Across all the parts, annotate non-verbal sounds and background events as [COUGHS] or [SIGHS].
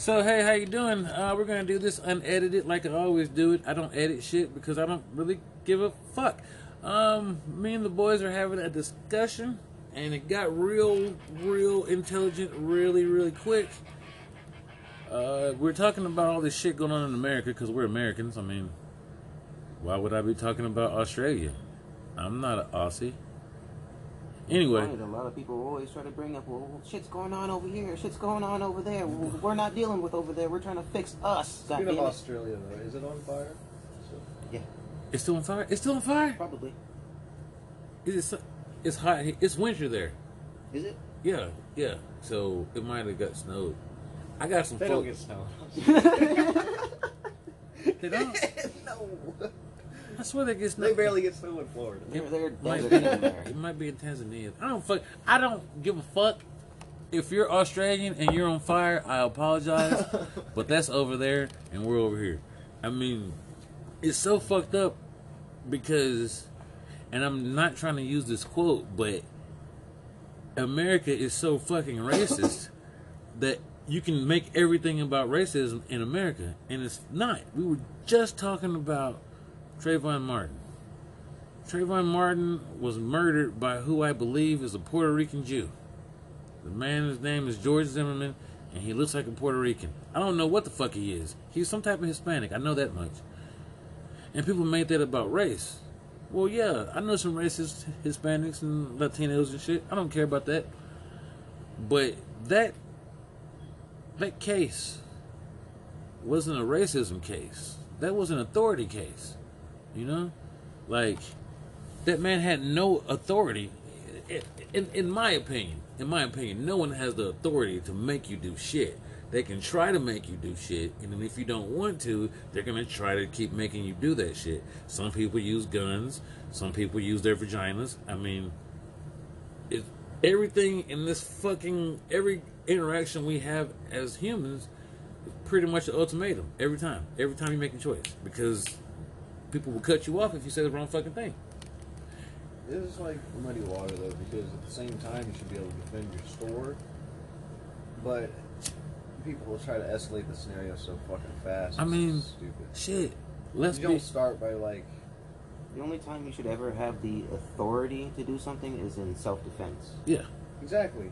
So hey, how you doing? Uh, we're gonna do this unedited, like I always do it. I don't edit shit because I don't really give a fuck. Um, me and the boys are having a discussion, and it got real, real intelligent, really, really quick. Uh, we're talking about all this shit going on in America because we're Americans. I mean, why would I be talking about Australia? I'm not an Aussie. Anyway, Funny, a lot of people always try to bring up, well, shit's going on over here, shit's going on over there. Well, We're not dealing with over there. We're trying to fix us. Speaking goddammit. of Australia, though, is it on fire? Yeah, it's still on fire. It's still on fire. probably. Is it? It's hot. It's winter there. Is it? Yeah, yeah. So it might have got snowed. I got some. They folk- don't get snow. [LAUGHS] They don't. [LAUGHS] no. I swear they get snow. They barely get snow in Florida. They're, they're Might be. It might be in Tanzania. I don't fuck. I don't give a fuck. If you're Australian and you're on fire, I apologize, [LAUGHS] but that's over there and we're over here. I mean, it's so fucked up because, and I'm not trying to use this quote, but America is so fucking racist that you can make everything about racism in America, and it's not. We were just talking about Trayvon Martin. Trayvon Martin was murdered by who I believe is a Puerto Rican Jew. The man's name is George Zimmerman, and he looks like a Puerto Rican. I don't know what the fuck he is. He's some type of Hispanic. I know that much. And people made that about race. Well, yeah, I know some racist Hispanics and Latinos and shit. I don't care about that. But that that case wasn't a racism case. That was an authority case. You know? Like that man had no authority. In, in, my opinion in my opinion no one has the authority to make you do shit. They can try to make you do shit and then if you don't want to they're to try to keep making you do that shit. Some people use guns. Some people use their vaginas. I mean it, everything in this fucking every interaction we have as humans is pretty much an ultimatum every time. Every time you make a choice. Because people will cut you off if you say the wrong fucking thing This is like muddy water, though, because at the same time, you should be able to defend your store. But people will try to escalate the scenario so fucking fast. I it's mean, stupid. Shit. Let's you be. don't start by like The only time you should ever have the authority to do something is in self-defense. Yeah. exactly,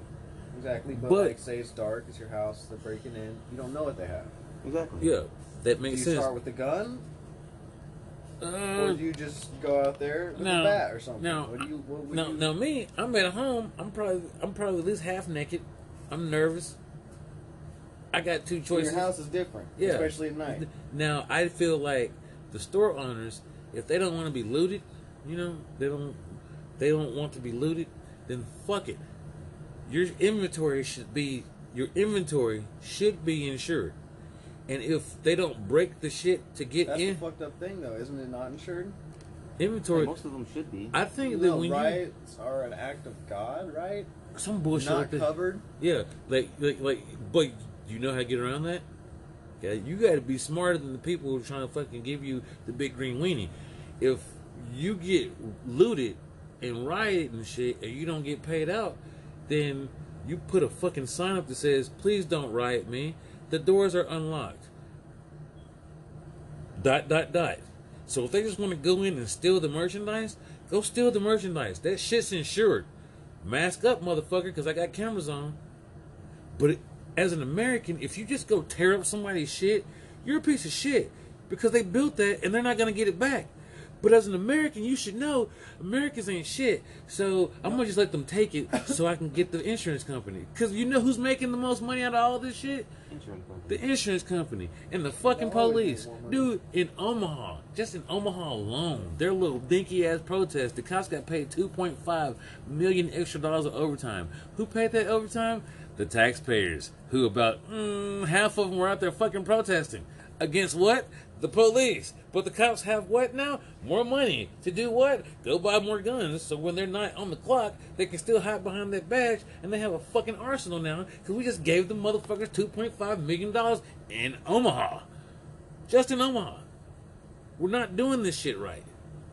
exactly. But, But- like, say it's dark, it's your house, they're breaking in. You don't know what they have. Exactly. Yeah. That Do makes you sense. start with the gun, or Uh, do you just go out there with no, a bat or something? no, What do you? What would no, you, no. Me, I'm at home. I'm probably, I'm probably at least half naked. I'm nervous. I got two choices. your house is different, Yeah. especially at night. Now I feel like the store owners, if they don't want to be looted, you know, they don't, they don't want to be looted, then fuck it. Your inventory should be, your inventory should be insured, and if they don't break the shit to get That's in the fucked up thing, though, isn't it? Not insured. inventory, Most of them should be. I think that No, when you rights are an act of God, right? some bullshit Not like that, covered. yeah, like like like, but you know how to get around that. Yeah, you got to be smarter than the people who are trying to fucking give you the big green weenie. If you get looted and rioted and shit, and you don't get paid out, then you put a fucking sign up that says, "Please don't riot me. The doors are unlocked." Dot dot dot. So if they just want to go in and steal the merchandise, go steal the merchandise. That shit's insured. Mask up, motherfucker, because I got cameras on. But as an American, if you just go tear up somebody's shit, you're a piece of shit because they built that and they're not gonna get it back. But as an American, you should know Americans ain't shit. So I'm gonna just let them take it so I can get the insurance company. Cause you know who's making the most money out of all this shit? Insurance. The insurance company and the fucking police. make more money. Dude, in Omaha, just in Omaha alone, their little dinky ass protest, the cops got paid 2.5 million extra dollars of overtime. Who paid that overtime? The taxpayers, who about mm, half of them were out there fucking protesting. Against what? The police. But the cops have what now? More money. To do what? Go buy more guns so when they're not on the clock, they can still hide behind that badge and they have a fucking arsenal now because we just gave the motherfuckers $2.5 million in Omaha. Just in Omaha. We're not doing this shit right.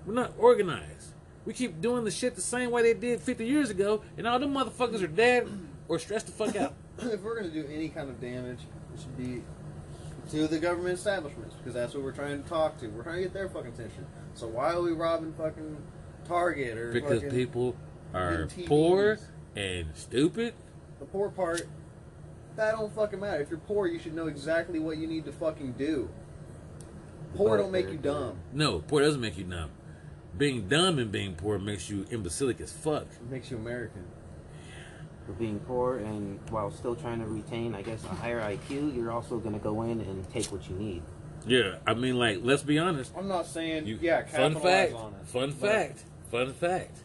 We're not organized. We keep doing the shit the same way they did 50 years ago, and all them motherfuckers are dead or stressed the fuck out. [COUGHS] if we're gonna do any kind of damage, it should be to the government establishments because that's what we're trying to talk to. We're trying to get their fucking attention. So why are we robbing fucking Target or Because people are poor and stupid. The poor part, that don't fucking matter. If you're poor, you should know exactly what you need to fucking do. Poor don't make you dumb. No, poor doesn't make you dumb. Being dumb and being poor makes you imbecilic as fuck. It makes you American. For being poor and while still trying to retain, I guess, a higher IQ, you're also going to go in and take what you need. Yeah, I mean, like, let's be honest. I'm not saying You, yeah. fun capitalize fact. on it. Fun but fact. Fun fact.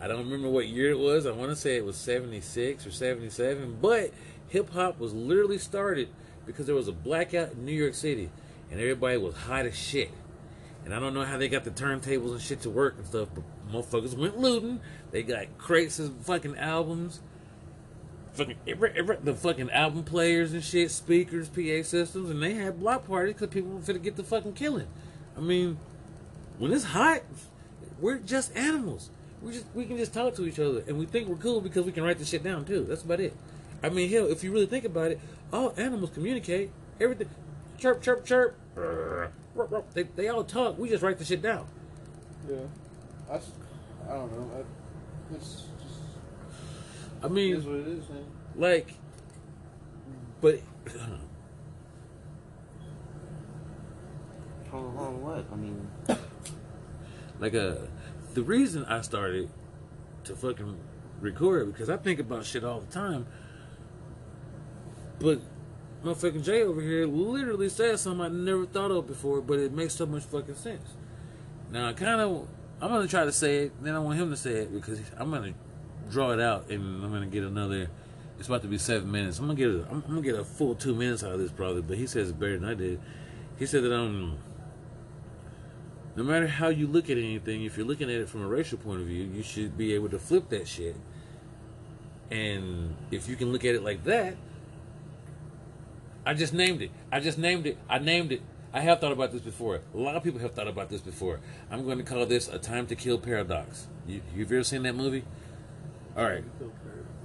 I don't remember what year it was. I want to say it was 76 or 77. But hip hop was literally started because there was a blackout in New York City and everybody was hot as shit. And I don't know how they got the turntables and shit to work and stuff, but motherfuckers went looting. They got crates of fucking albums. Fucking every, every, the fucking album players and shit, speakers, PA systems, and they had block parties because people were finna get the fucking killing. I mean, when it's hot, we're just animals. We just we can just talk to each other, and we think we're cool because we can write the shit down too. That's about it. I mean, hell, if you really think about it, all animals communicate. Everything, chirp, chirp, chirp. They they all talk. We just write the shit down. Yeah, I, I don't know. I, it's I mean, is what it is, man. like, but [CLEARS THROAT] Hold on, what? I mean, like uh the reason I started to fucking record because I think about shit all the time. But motherfucking Jay over here literally said something I never thought of before, but it makes so much fucking sense. Now I kind of I'm gonna try to say it, then I want him to say it because I'm gonna draw it out and I'm gonna get another. It's about to be seven minutes. I'm gonna get a, I'm, I'm gonna get a full two minutes out of this probably, but he says better than I did. He said that um no matter how you look at anything, if you're looking at it from a racial point of view, you should be able to flip that shit. And if you can look at it like that, I just named it. I just named it. I named it. I have thought about this before. A lot of people have thought about this before. I'm going to call this a time to kill paradox. You, you've ever seen that movie? All right.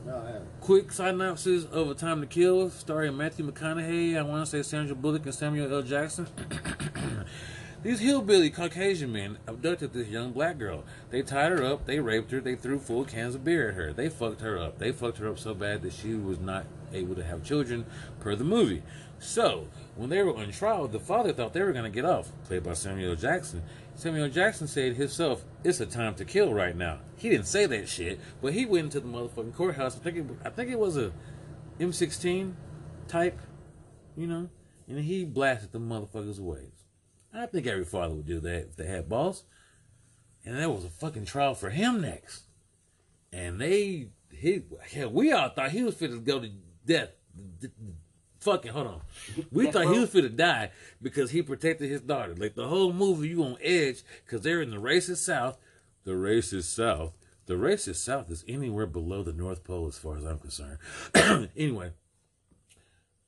No, I haven't. Quick synopsis of A Time to Kill, starring Matthew McConaughey, I want to say Sandra Bullock and Samuel L. Jackson. [COUGHS] These hillbilly Caucasian men abducted this young black girl. They tied her up, they raped her, they threw full cans of beer at her. They fucked her up. They fucked her up so bad that she was not able to have children per the movie. So, when they were on trial, the father thought they were going to get off, played by Samuel L. Jackson. Samuel Jackson said himself, It's a time to kill right now. He didn't say that shit, but he went into the motherfucking courthouse. I think it, I think it was a M16 type, you know, and he blasted the motherfuckers away. I think every father would do that if they had balls. And there was a fucking trial for him next. And they, he, hell, we all thought he was fit to go to death. Fucking, hold on. We thought he was to die because he protected his daughter. Like the whole movie, you on edge because they're in the racist South. The racist South. The racist South is anywhere below the North Pole, as far as I'm concerned. [CLEARS THROAT] anyway,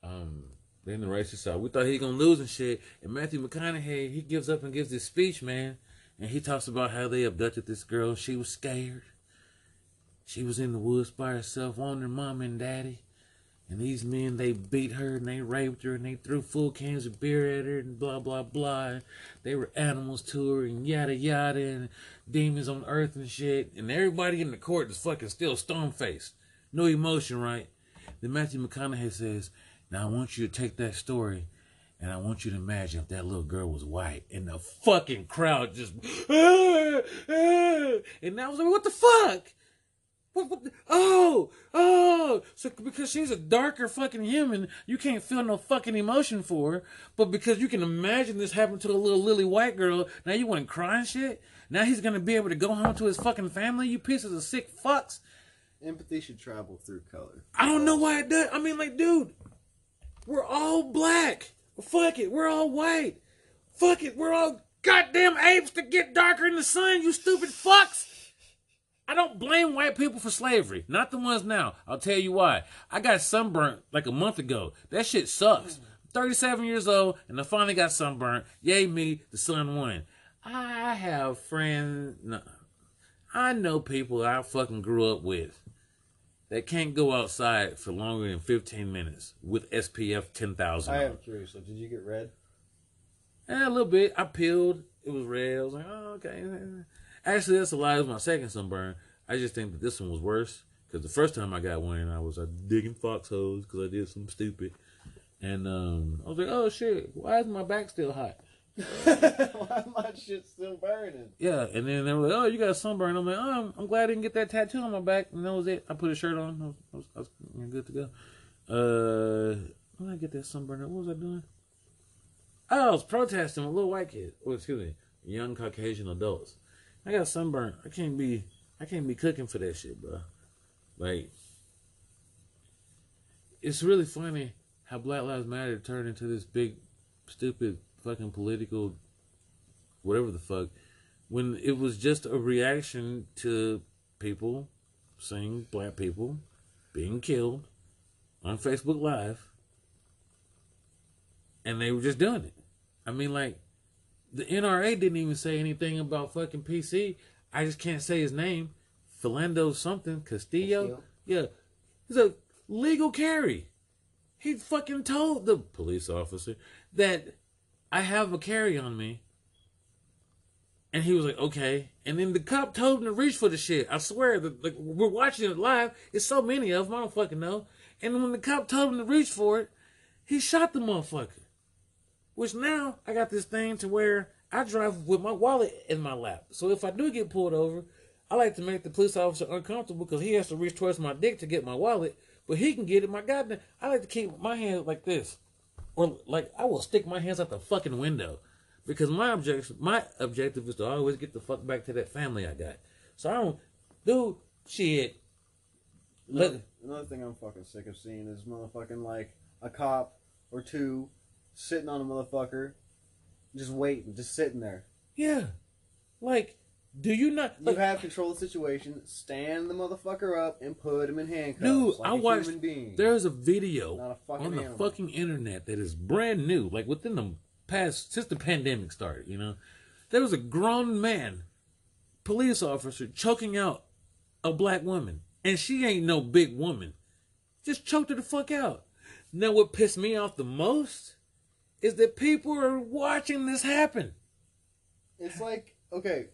um, they're in the racist South. We thought he gonna lose and shit. And Matthew McConaughey, he gives up and gives this speech, man. And he talks about how they abducted this girl. She was scared. She was in the woods by herself, wanting her mom and daddy. And these men, they beat her and they raped her and they threw full cans of beer at her and blah, blah, blah. They were animals to her and yada, yada, and demons on earth and shit. And everybody in the court is fucking still stone faced. No emotion, right? Then Matthew McConaughey says, Now I want you to take that story and I want you to imagine if that little girl was white and the fucking crowd just, "Ah, [LAUGHS] ah," and I was like, What the fuck? What, what oh, oh, so because she's a darker fucking human, you can't feel no fucking emotion for her. But because you can imagine this happen to a little lily white girl, now you want to cry and shit? Now he's gonna be able to go home to his fucking family, you pieces of sick fucks? Empathy should travel through color. I don't know why it does. I mean, like, dude, we're all black. Fuck it, we're all white. Fuck it, we're all goddamn apes to get darker in the sun, you stupid fucks. I don't blame white people for slavery. Not the ones now. I'll tell you why. I got sunburnt like a month ago. That shit sucks. 37 years old and I finally got sunburnt. Yay me, the sun won. I have friends. No, I know people I fucking grew up with that can't go outside for longer than 15 minutes with SPF 10,000. I am curious. So, did you get red? Eh, a little bit. I peeled. It was red. I was like, oh, okay. Actually, that's a lie. It was my second sunburn. I just think that this one was worse because the first time I got one, I was uh, digging foxholes because I did something stupid. And um, I was like, oh shit, why is my back still hot? [LAUGHS] Why my shit still burning? Yeah, and then they were like, "Oh, you got a sunburn." I'm like, "Oh, I'm, I'm glad I didn't get that tattoo on my back." And that was it. I put a shirt on. I was, I was, I was good to go. Uh, when I get that sunburn? What was I doing? Oh, I was protesting with little white kids. Well, excuse me, young Caucasian adults. I got sunburn. I can't be. I can't be cooking for that shit, bro. Like, it's really funny how Black Lives Matter turned into this big, stupid, fucking political, whatever the fuck, when it was just a reaction to people seeing black people being killed on Facebook Live, and they were just doing it. I mean, like, the NRA didn't even say anything about fucking PC. I just can't say his name. Philando something, Castillo. Castillo. Yeah. He's a legal carry. He fucking told the police officer that I have a carry on me. And he was like, okay. And then the cop told him to reach for the shit. I swear, that like, we're watching it live. It's so many of them, I don't fucking know. And when the cop told him to reach for it, he shot the motherfucker. Which now I got this thing to where I drive with my wallet in my lap. So if I do get pulled over, I like to make the police officer uncomfortable because he has to reach towards my dick to get my wallet, but he can get it. My goddamn, I like to keep my hands like this, or like I will stick my hands out the fucking window because my objective, my objective is to always get the fuck back to that family I got. So I don't do shit. Another thing I'm fucking sick of seeing is motherfucking like a cop or two sitting on a motherfucker, just waiting, just sitting there. yeah, like, do you not? You have control of the situation. Stand the motherfucker up and put him in handcuffs. Dude, like I watched. There's a video a on the animal. fucking internet that is brand new, like within the past since the pandemic started. You know, there was a grown man, police officer, choking out a black woman, and she ain't no big woman. Just choked her the fuck out. Now, what pissed me off the most is that people are watching this happen. It's like okay.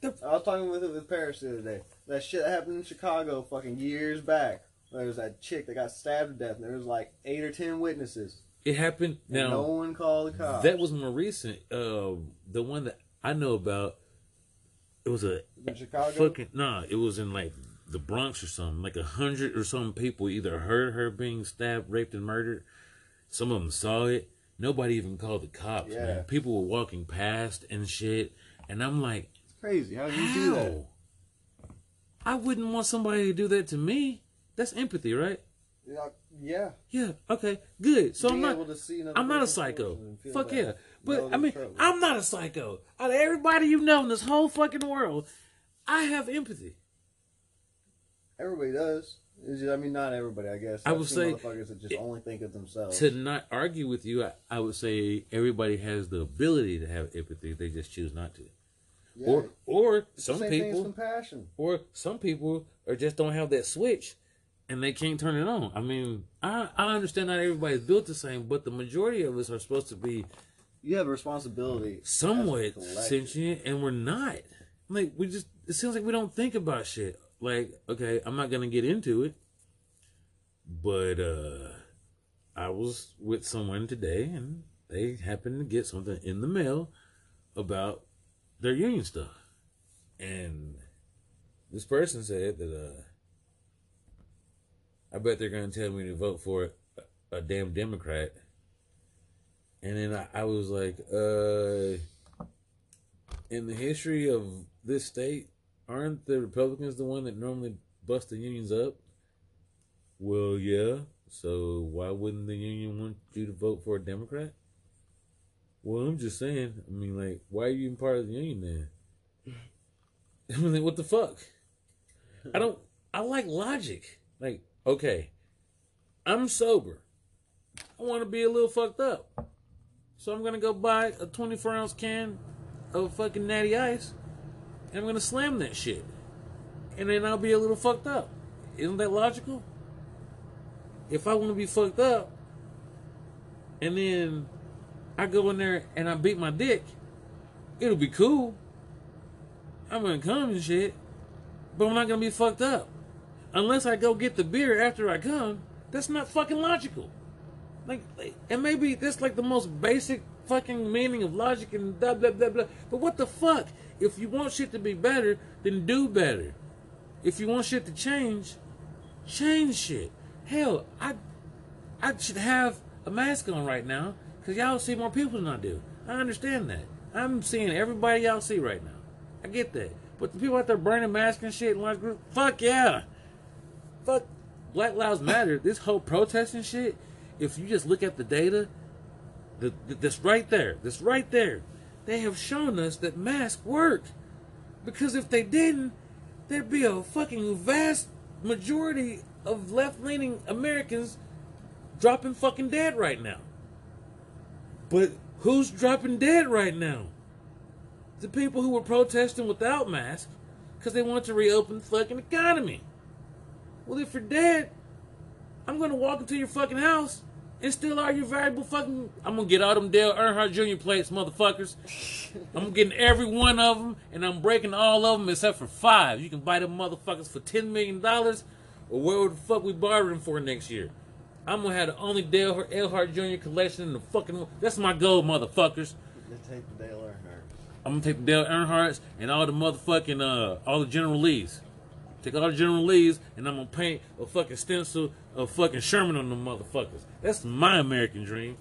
The- I was talking with with Paris the other day. That shit that happened in Chicago fucking years back. There was that chick that got stabbed to death, and there was like eight or ten witnesses. It happened now. no one called the cops. That was more recent. Uh, the one that I know about. It was a in Chicago. fucking nah. It was in like the Bronx or something. Like a hundred or some people either heard her being stabbed, raped, and murdered. Some of them saw it. Nobody even called the cops. Yeah. Man, people were walking past and shit. And I'm like, It's crazy. How do you do that? I wouldn't want somebody to do that to me. That's empathy, right? Yeah, yeah. Yeah. Okay. Good. So I'm not. able to see another I'm not a psycho. emotions and feel Fuck yeah. But I mean, trouble. I'm not a psycho. Out of everybody you know in this whole fucking world, I have empathy. Everybody does. Just- I mean, not everybody, I guess. I would say motherfuckers that just it- only think of themselves. To not argue with you, I, I would say everybody has the ability to have empathy. They just choose not to. yeah. Or or It's some same thing as people compassion. or some people are just don't have that switch and they can't turn it on. I mean, I I understand not everybody's built the same, but the majority of us are supposed to be You have a responsibility. somewhat sentient and we're not. Like we just it seems like we don't think about shit. Like, okay, I'm not gonna get into it. But uh I was with someone today and they happened to get something in the mail about their union stuff. And this person said that uh I bet they're gonna tell me to vote for a, a damn Democrat. And then I, I was like, uh in the history of this state, aren't the Republicans the one that normally bust the unions up? Well, yeah. So why wouldn't the union want you to vote for a Democrat? Well, I'm just saying. I mean, like, why are you even part of the union then? [LAUGHS] I mean, like, what the fuck? I don't. I like logic. Like, okay, I'm sober. I want to be a little fucked up, so I'm gonna go buy a 24 ounce can of fucking natty ice, and I'm gonna slam that shit, and then I'll be a little fucked up. Isn't that logical? If I want to be fucked up, and then I go in there and I beat my dick, it'll be cool. I'm gonna come and shit, but I'm not gonna be fucked up unless I go get the beer after I come. That's not fucking logical. Like, and maybe that's like the most basic fucking meaning of logic and blah blah blah blah. But what the fuck? If you want shit to be better, then do better. If you want shit to change, change shit. Hell, I I should have a mask on right now because y'all see more people than I do. I understand that. I'm seeing everybody y'all see right now. I get that. But the people out there burning masks and shit, large group, fuck yeah. Fuck Black Lives Matter. This whole protesting shit. If you just look at the data, the, the, this right there, this right there, they have shown us that masks work. Because if they didn't, there'd be a fucking vast majority of left leaning Americans dropping fucking dead right now. But who's dropping dead right now? The people who were protesting without masks because they want to reopen the fucking economy. Well, if you're dead, I'm gonna walk into your fucking house and still all your valuable fucking. I'm gonna get all them Dale Earnhardt Jr. plates, motherfuckers. [LAUGHS] I'm getting every one of them, and I'm breaking all of them except for five. You can buy them motherfuckers for ten million dollars, or whatever the fuck we bartering for next year. I'm gonna have the only Dale Earnhardt Jr. collection in the fucking. That's my goal, motherfuckers. Let's take the Dale Earnhardt. I'm gonna take the Dale Earnhardts and all the motherfucking uh all the General Lees. Take all the General Lees and I'm gonna paint a fucking stencil of fucking Sherman on the motherfuckers. That's my American dream.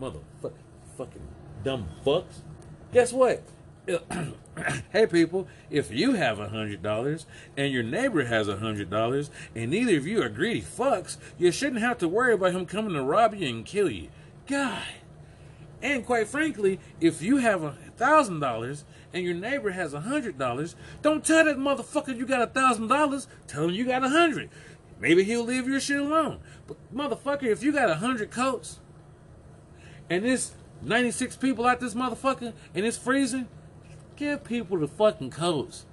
Motherfucking fucking dumb fucks. Guess what? [CLEARS THROAT] hey people, if you have a hundred dollars and your neighbor has a hundred dollars and neither of you are greedy fucks, you shouldn't have to worry about him coming to rob you and kill you. God. And quite frankly, if you have a thousand dollars and your neighbor has a hundred dollars, don't tell that motherfucker you got a thousand dollars. Tell him you got a hundred. Maybe he'll leave your shit alone. But motherfucker, if you got a hundred coats and there's 96 people out this motherfucker and it's freezing, give people the fucking coats.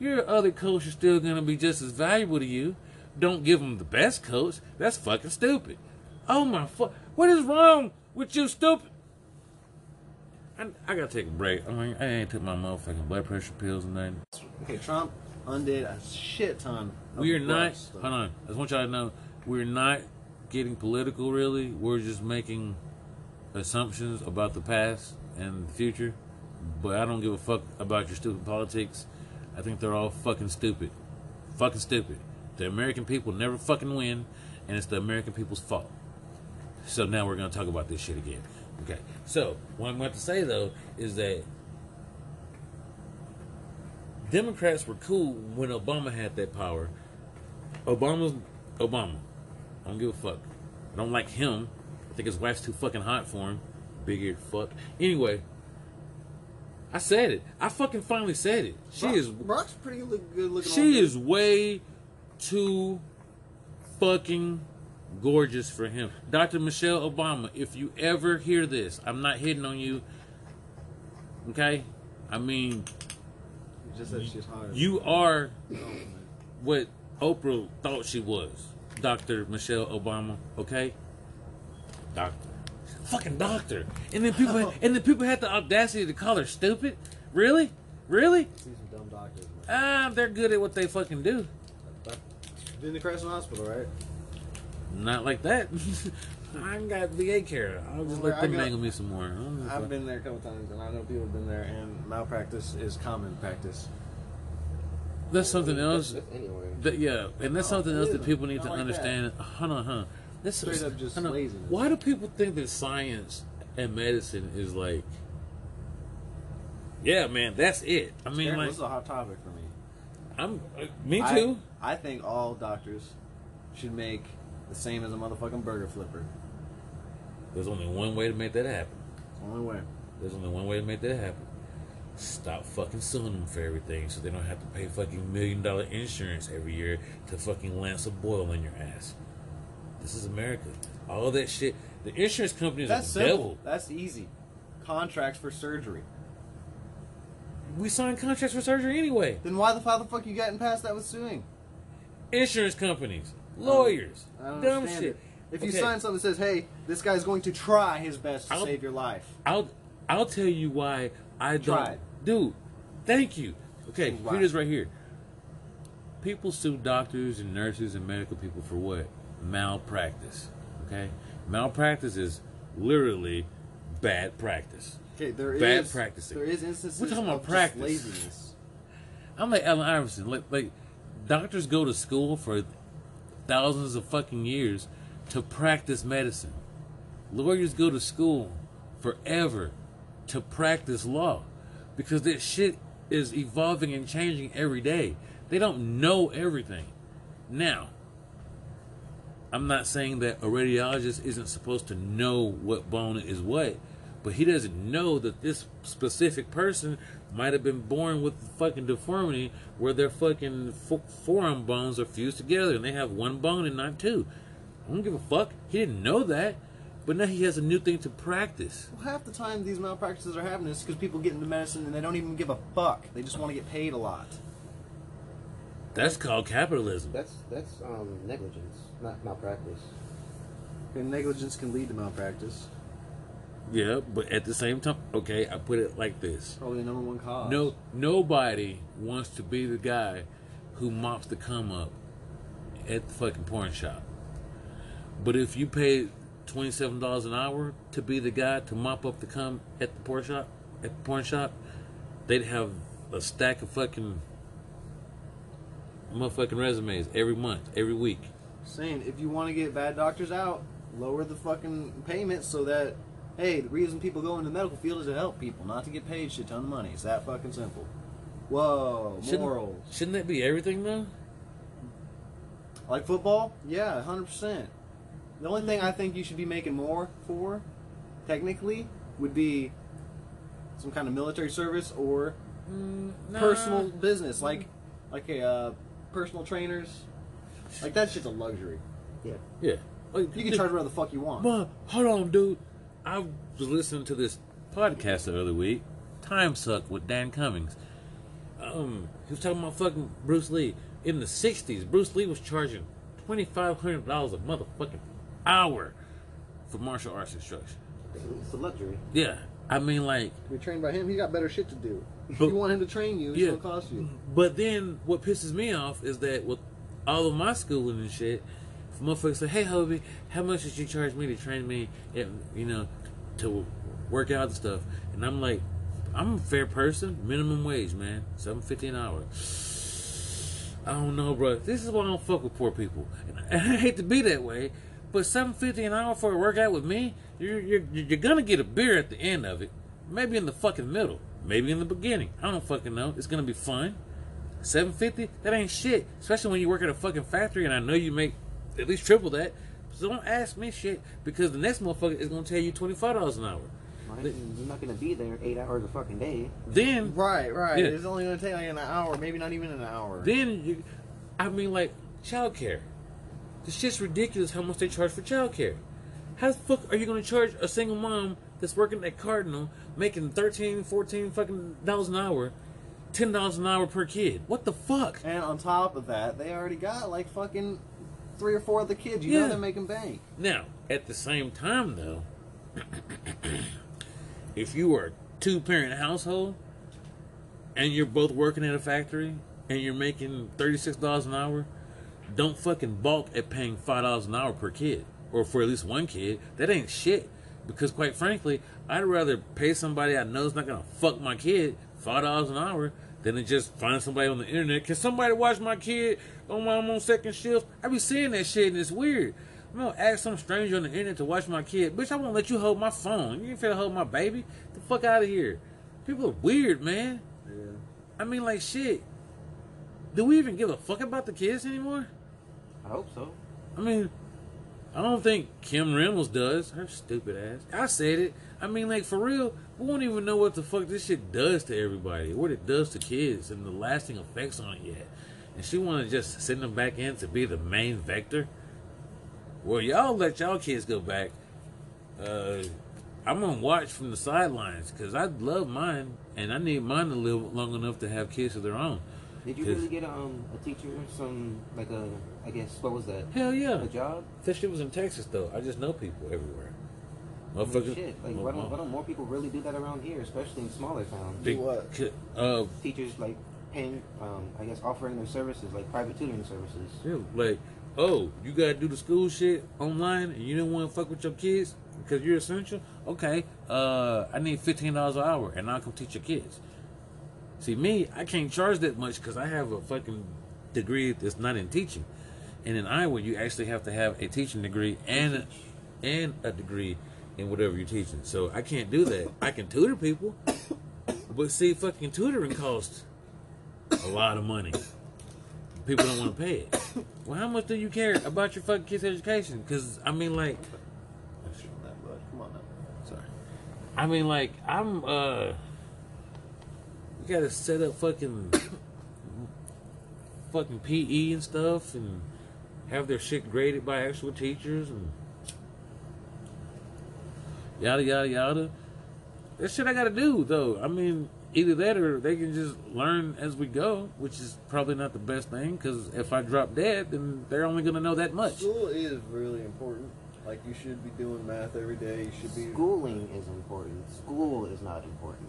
Your other coats are still gonna be just as valuable to you. Don't give them the best coats. That's fucking stupid. Oh my fuck! What is wrong with you, stupid? I, I gotta take a break. I mean, I ain't took my motherfucking blood pressure pills and nothing. Okay, Trump undid a shit ton. We are not. stuff. Hold on. I just want y'all to know we're not getting political. Really, we're just making assumptions about the past and the future. But I don't give a fuck about your stupid politics. I think they're all fucking stupid. Fucking stupid. The American people never fucking win, and it's the American people's fault. So now we're gonna talk about this shit again. Okay. So what I'm about to say though is that Democrats were cool when Obama had that power. Obama's Obama. I don't give a fuck. I don't like him. I think his wife's too fucking hot for him. Big eared fuck. Anyway, I said it. I fucking finally said it. She Brock- is Brock's pretty look, good looking. she is way too fucking gorgeous for him. Dr. Michelle Obama, if you ever hear this, I'm not hitting on you. Okay? I mean, Just said she's hot. you are what Oprah thought she was. Dr. Michelle Obama, okay? Doctor. Fucking doctor. And then people [LAUGHS] and then people had the audacity to call her stupid. Really? Really? See some dumb doctors. Ah, they're good at what they fucking do. Been to Crescent Hospital, right? Not like that. [LAUGHS] I ain't got VA care. I'll just let them mangle me some more. I don't give a I've been there a couple times, and I know people have been there, and malpractice is common practice. That's something else. Anyway. That, yeah, and that's something else that people need to like understand. Hold on, huh? This Straight is up just laziness. Why do people think that science and medicine is like? Yeah, man, that's it. I mean, Apparently, like, this is a hot topic for me. I'm uh, me I- too. I, think all doctors should make the same as a motherfucking burger flipper. There's only one way to make that happen. Only way. There's only one way to make that happen. Stop fucking suing them for everything so they don't have to pay fucking million dollar insurance every year to fucking lance a boil in your ass. This is America. All that shit. The insurance companies That's are the simple. devil. That's easy. Contracts for surgery. We sign contracts for surgery anyway. Then why the fuck you getting past that with suing? Insurance companies, lawyers, dumb shit. it. If you Okay. sign something that says, "Hey, this guy's going to try his best to I'll- save your life," I'll I'll tell you why I don't. Try. Dude, thank you. Okay, Why? here it is right here. People sue doctors and nurses and medical people for what? Malpractice. Okay, malpractice is literally bad practice. okay, there is Bad practicing. There is instances We're talking about of practice. laziness. I'm like Allen Iverson. Like, like doctors go to school for thousands of fucking years to practice medicine. Lawyers go to school forever to practice law because this shit is evolving and changing every day. They don't know everything. Now, I'm not saying that a radiologist isn't supposed to know what bone is what, but he doesn't know that this specific person might have been born with fucking deformity where their fucking fo- forearm bones are fused together and they have one bone and not two. I don't give a fuck. He didn't know that, but now he has a new thing to practice. Well, half the time these malpractices are happening is because people get into medicine and they don't even give a fuck. They just want to get paid a lot. That's called capitalism. That's that's um, negligence, not malpractice. And negligence can lead to malpractice. Yeah, but at the same time, okay, I put it like this. Probably the number one cause. No, nobody wants to be the guy who mops the cum up at the fucking porn shop. But if you pay twenty seven dollars an hour to be the guy to mop up the cum at the porn shop, at the porn shop, they'd have a stack of fucking motherfucking resumes every month, every week. saying if you want to get bad doctors out, lower the fucking payments so that hey, the reason people go into the medical field is to help people, not to get paid shit ton of money. It's that fucking simple. Whoa, Shouldn't, morals. shouldn't that be everything though? Like football? Yeah, hundred percent. The only thing I think you should be making more for, technically, would be some kind of military service or Nah. personal business, like like a uh, personal trainers. Like that shit's a luxury. Yeah. Yeah. Like, You can charge whatever the fuck you want. But hold on, dude. I was listening to this podcast the other week, Time Suck with Dan Cummins. Um, he was talking about fucking Bruce Lee. In the '60s, Bruce Lee was charging twenty five hundred dollars a motherfucking hour for martial arts instruction. It's a luxury. Yeah, I mean, like, You're trained by him. He got better shit to do. [LAUGHS] If But- you want him to train you, it's Yeah. gonna cost you. But then what pisses me off is that with all of my schooling and shit, if motherfuckers say, "Hey, Hobie, how much did you charge me to train me? At, you know, to work out and stuff?" And I'm like, "I'm a fair person, minimum wage, man, seven fifty an hour." I don't know, bro. This is why I don't fuck with poor people, [LAUGHS] and I hate to be that way. But seven fifty an hour for a workout with me, you're, you're you're gonna get a beer at the end of it, maybe in the fucking middle, maybe in the beginning. I don't fucking know. It's gonna be fun. Seven fifty? That ain't shit. Especially when you work at a fucking factory and I know you make at least triple that. So don't ask me shit because the next motherfucker is gonna tell you twenty five dollars an hour. Right? You're not gonna be there eight hours a fucking day. Then Right, right. Yeah. It's only gonna take like an hour, maybe not even an hour. then you I mean like childcare. It's just ridiculous how much they charge for childcare. How the fuck are you gonna charge a single mom that's working at Cardinal making 13, 14 fucking dollars an hour, ten dollars an hour per kid? What the fuck? And on top of that, they already got like fucking three or four of the kids. You Yeah. know they're making bank. Now, at the same time, though, [COUGHS] if you are a two parent household and you're both working at a factory and you're making $36 an hour, don't fucking balk at paying $5 an hour per kid or for at least one kid. That ain't shit. Because, quite frankly, I'd rather pay somebody I know is not going to fuck my kid $5 an hour than to just find somebody on the internet. Can somebody watch my kid on my I'm on second shift? I be seeing that shit and it's weird. I'm gonna ask some stranger on the internet to watch my kid. Bitch, I won't let you hold my phone. You ain't finna hold my baby. the fuck out of here. People are weird, man. Yeah. I mean, like, shit. Do we even give a fuck about the kids anymore? I hope so. I mean, I don't think Kim Reynolds does. Her stupid ass. I said it. I mean, like, for real, we won't even know what the fuck this shit does to everybody, what it does to kids, and the lasting effects on it yet. And she want to just send them back in to be the main vector? Well, y'all let y'all kids go back. Uh, I'm gonna watch from the sidelines because I love mine, and I need mine to live long enough to have kids of their own. Did you really get um a teacher, some like a I guess what was that? Hell yeah. A job? That shit was in Texas though. I just know people everywhere. I mean, Motherfucker. shit. Like why don't, why don't more people really do that around here, especially in smaller towns? Do what? Uh, Teachers like paying, um, I guess offering their services like private tutoring services. yeah, like, oh, you gotta do the school shit online, and you don't want to fuck with your kids because you're essential. Okay, uh, I need fifteen dollars an hour, and I'll come teach your kids. See, me, I can't charge that much because I have a fucking degree that's not in teaching, and in Iowa, you actually have to have a teaching degree and and a degree in whatever you're teaching. So I can't do that. I can tutor people, but see, fucking tutoring costs a lot of money. People don't want to pay it. Well, how much do you care about your fucking kids' education? Because I mean, like. Come on sorry. I mean, like, I'm uh, you gotta set up fucking, fucking PE and stuff, and have their shit graded by actual teachers, and yada yada yada. That's shit I gotta do though. I mean, either that or they can just learn as we go, which is probably not the best thing. Because if I drop dead, then they're only gonna know that much. School is really important. Like you should be doing math every day. You should be Schooling is important. School is not important.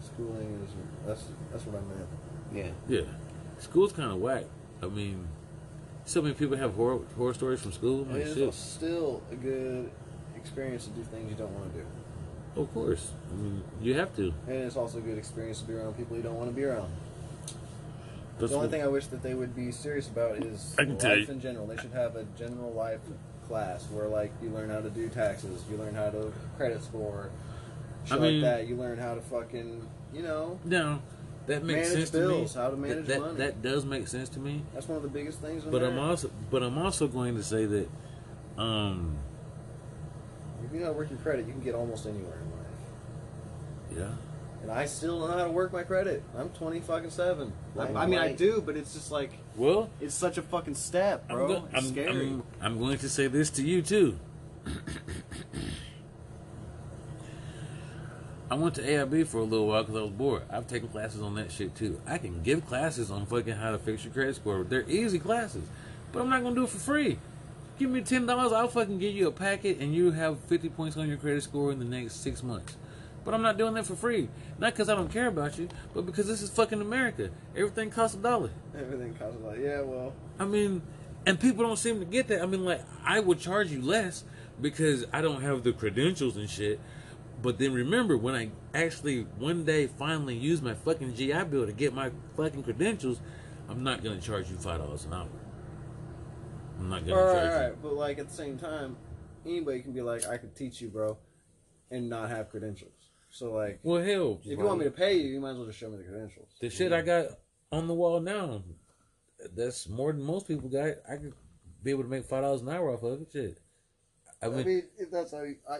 schooling is that's that's what I meant. Yeah. Yeah, school's kind of whack. I mean, so many people have horror horror stories from school. It Like is shit. still a good experience to do things you don't want to do, Of course, I mean you have to. and it's also a good experience to be around people you don't want to be around. That's the only thing I wish that they would be serious about is I can life you. in general. They should have a general life class where like you learn how to do taxes, you learn how to credit score, shit I mean- like that. You learn how to fucking you know. no, that makes sense bills, to me. how to manage that, that, money. that does make sense to me. That's one of the biggest things. In But I'm also, but I'm also going to say that, um, you know how to work your credit, you can get almost anywhere in life. yeah, And I still don't know how to work my credit. I'm 20 fucking seven. I, I'm I mean, I do, but it's just like well, it's such a fucking step, bro. I'm, go- it's I'm, scary. I'm, I'm going to say this to you too. [CLEARS THROAT] I went to AIB for a little while because I was bored. I've taken classes on that shit too. I can give classes on fucking how to fix your credit score. They're easy classes, but I'm not gonna do it for free. Give me ten dollars, I'll fucking give you a packet, and you have fifty points on your credit score in the next six months. But I'm not doing that for free. Not because I don't care about you, but because this is fucking America. Everything costs a dollar. Everything costs a lot. Yeah, well, I mean, and people don't seem to get that. I mean, like, I would charge you less because I don't have the credentials and shit. But then remember, when I actually one day finally use my fucking GI Bill to get my fucking credentials, I'm not gonna charge you five dollars an hour. I'm not gonna all right, all right. But like at the same time, anybody can be like, I could teach you, bro, and not have credentials. So like, Well, hell, if you want me to pay you, you might as well just show me the credentials. the shit I got on the wall now, that's more than most people got. I could be able to make five dollars an hour off of it. Shit. I I mean, mean, if that's how you, I,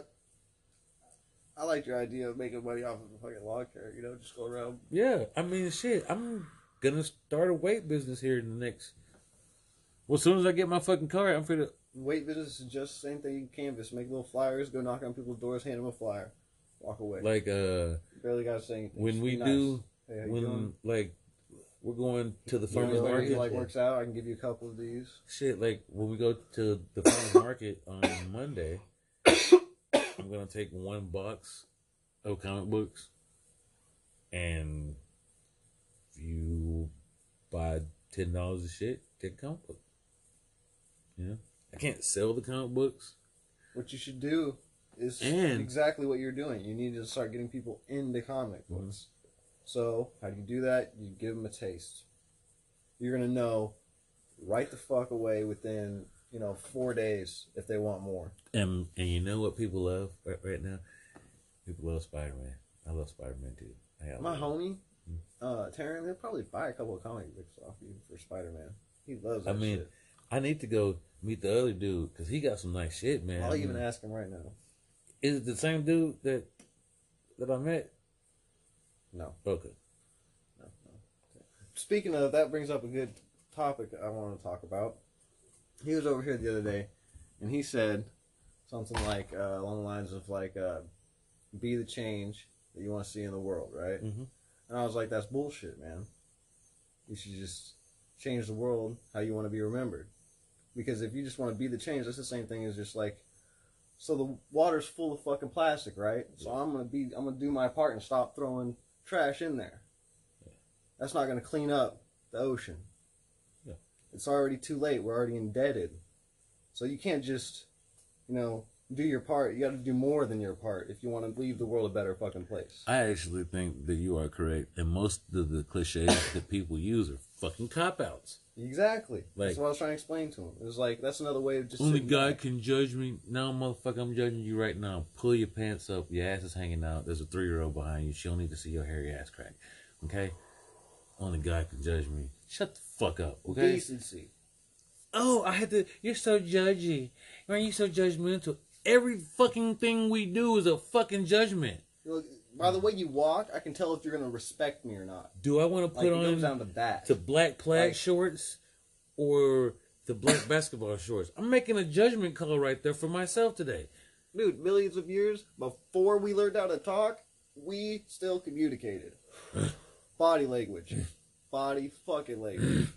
I like your idea of making money off of a fucking lawn care. You know, just go around. Yeah, I mean, shit. I'm gonna start a weight business here in the next. Well, as soon as I get my fucking car, I'm free to. Weight business is just the same thing. Canvas, make little flyers, go knock on people's doors, hand them a flyer, walk away. Like, uh, Barely got to say anything. when we nice. do, hey, when doing? like, we're going to the farmers market. like works out. I can give you a couple of these. Shit, like when we go to the farmers [COUGHS] market on Monday, [COUGHS] I'm gonna take one box of comic books, and if you buy ten dollars of shit, take a comic book. I can't sell the comic books. What you should do is And- exactly what you're doing. You need to start getting people into comic books. So how do you do that? You give them a taste. You're gonna know right the fuck away within you know four days if they want more. And and you know what people love right, right now? People love Spider Man. I love Spider Man too. My homie, uh, Taryn, they'll probably buy a couple of comic books off you for Spider Man. He loves I mean, shit. I need to go meet the other dude because he got some nice shit, man. I'll even ask him right now. Is it the same dude that that I met? No. Okay. No, no. Okay. Speaking of, that brings up a good topic I want to talk about. He was over here the other day, and he said something like uh, along the lines of like, uh, "Be the change that you want to see in the world," right? Mhm. And I was like, "That's bullshit, man." You should just change the world how you want to be remembered. Because if you just want to be the change, that's the same thing as just like, so the water's full of fucking plastic, right? So I'm gonna be, I'm gonna do my part and stop throwing trash in there. Yeah. That's not gonna clean up the ocean. Yeah. It's already too late. We're already indebted. So you can't just, you know, do your part. You got to do more than your part if you want to leave the world a better fucking place. I actually think that you are correct, and most of the cliches that people use are fucking cop outs. Exactly. Like- that's what I was trying to explain to him. It was like that's another way of just Only God back. can judge me. now, motherfucker, I'm judging you right now. Pull your pants up. Your ass is hanging out. There's a three year old behind you. She don't need to see your hairy ass crack. Okay? Only God can judge me. Shut the fuck up. Okay? decency. Oh, I had to. You're so judgy. Why are you so judgmental? Every fucking thing we do is a fucking judgment. Look, by the way you walk, I can tell if you're gonna respect me or not. Do I want to put it goes down on to that. the black plaid Like- shorts or the black [COUGHS] basketball shorts? I'm making a judgment call right there for myself today. Dude, millions of years before we learned how to talk, we still communicated. [SIGHS] Body language. Body fucking language.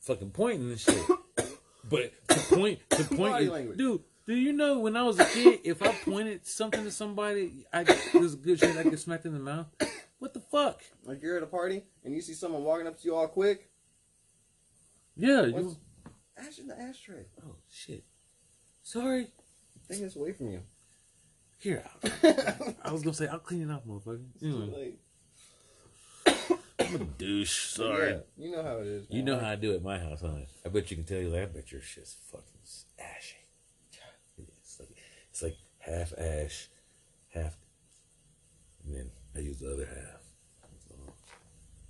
fucking pointing and shit. [COUGHS] but to point, to point, Body is- language. dude. Do you know when I was a kid, if I pointed something to somebody, I there's a good shit I get smacked in the mouth. What the fuck? Like you're at a party and you see someone walking up to you all quick, Yeah, you. ash in the ashtray. Oh shit. Sorry. Take this away from you. Here, [LAUGHS] I was gonna say I'll clean it up, motherfucker. Anyway, I'm a douche. Sorry. yeah, you know how it is. You know how I do it at my house, huh? I bet you can tell you that. I bet your shit's fucking ashy. It's like, half ash, half, and then I use the other half. So,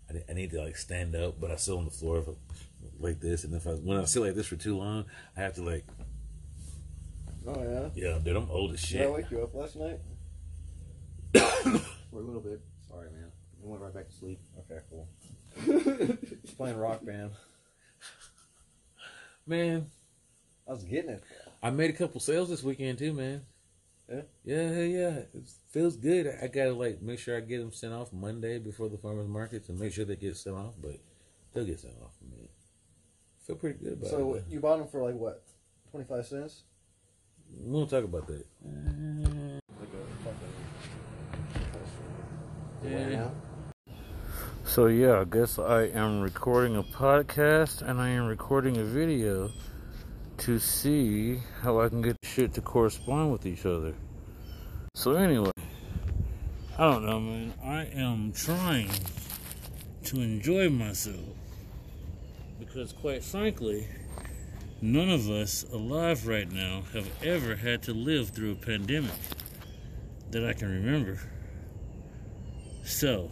I, need- I need to like stand up, but I sit on the floor for, like this, and if I when I sit like this for too long, I have to like, Oh yeah. yeah, dude, I'm old as Did shit. I wake you up last night? [COUGHS] For a little bit. Sorry, man. I went right back to sleep. Okay, cool. [LAUGHS] Just playing rock band. [LAUGHS] Man, I was getting it. I made a couple sales this weekend too, man. Yeah? Yeah, yeah. It feels good. I gotta like make sure I get them sent off Monday before the farmers markets and make sure they get sent off, but they'll get sent off, man. Feel pretty good about So it. you bought them for like what? Twenty five cents? We won't talk about that. Like a fucking. Yeah. So yeah, I guess I am recording a podcast and I am recording a video to see how I can get shit to correspond with each other. So anyway, I don't know, man. I am trying to enjoy myself because, quite frankly, none of us alive right now have ever had to live through a pandemic that I can remember. So,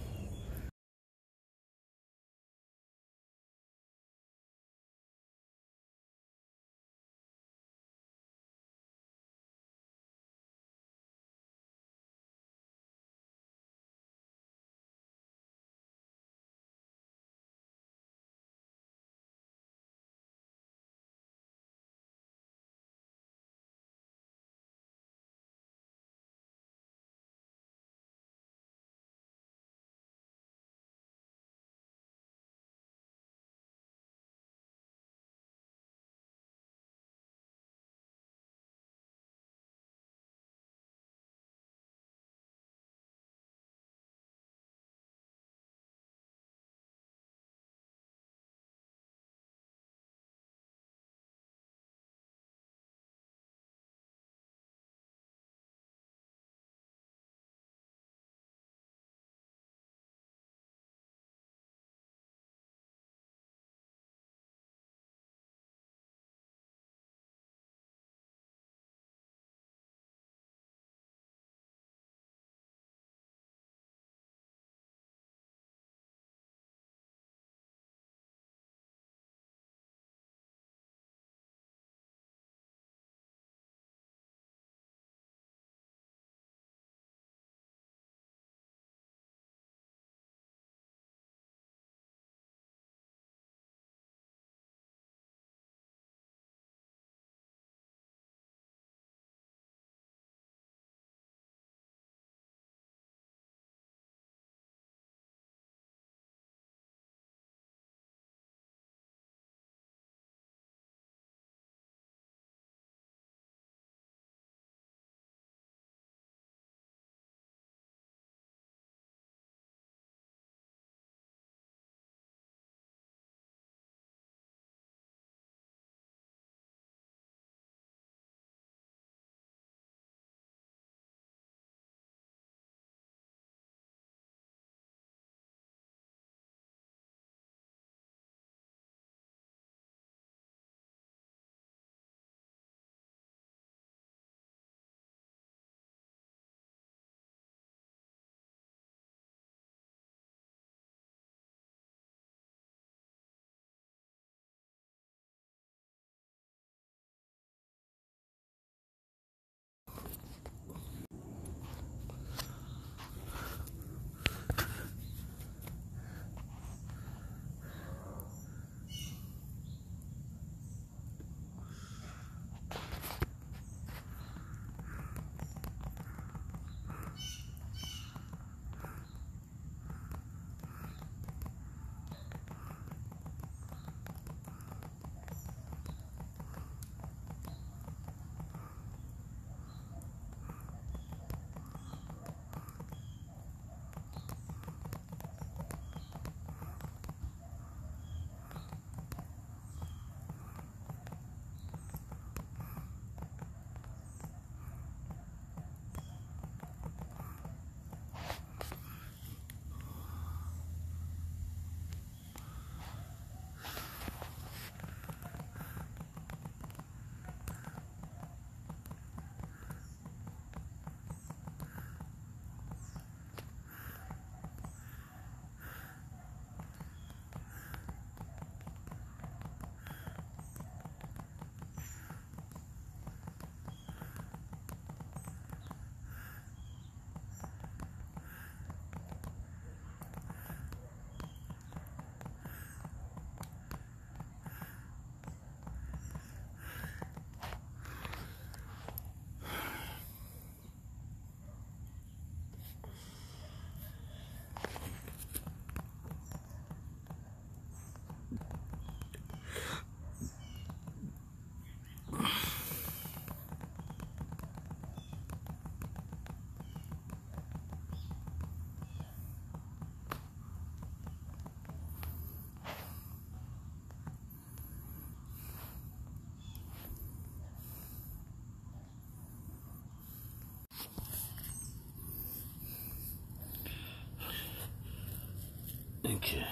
Okay.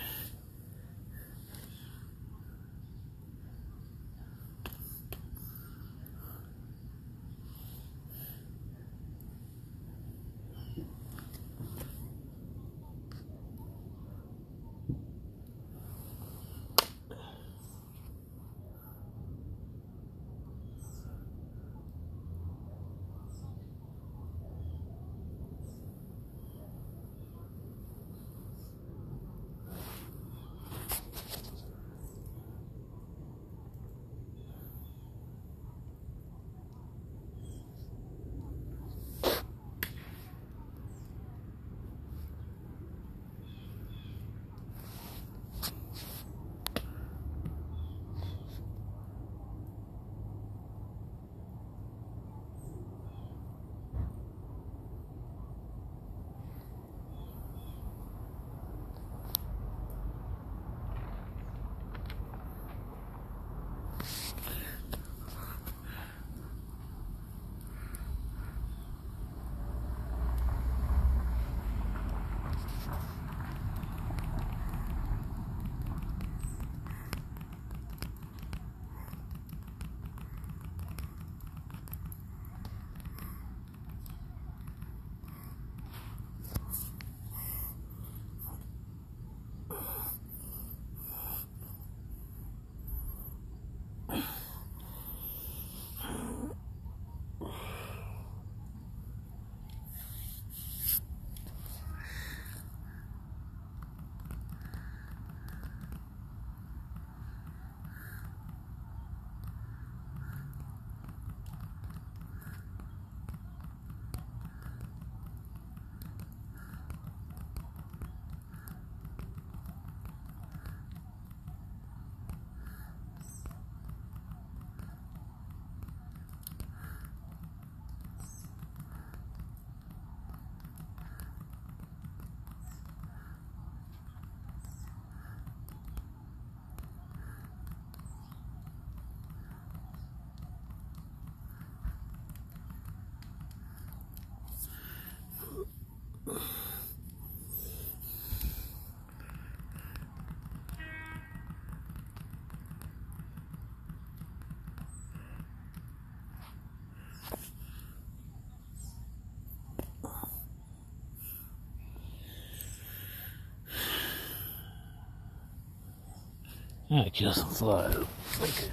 Kill some flies. Okay.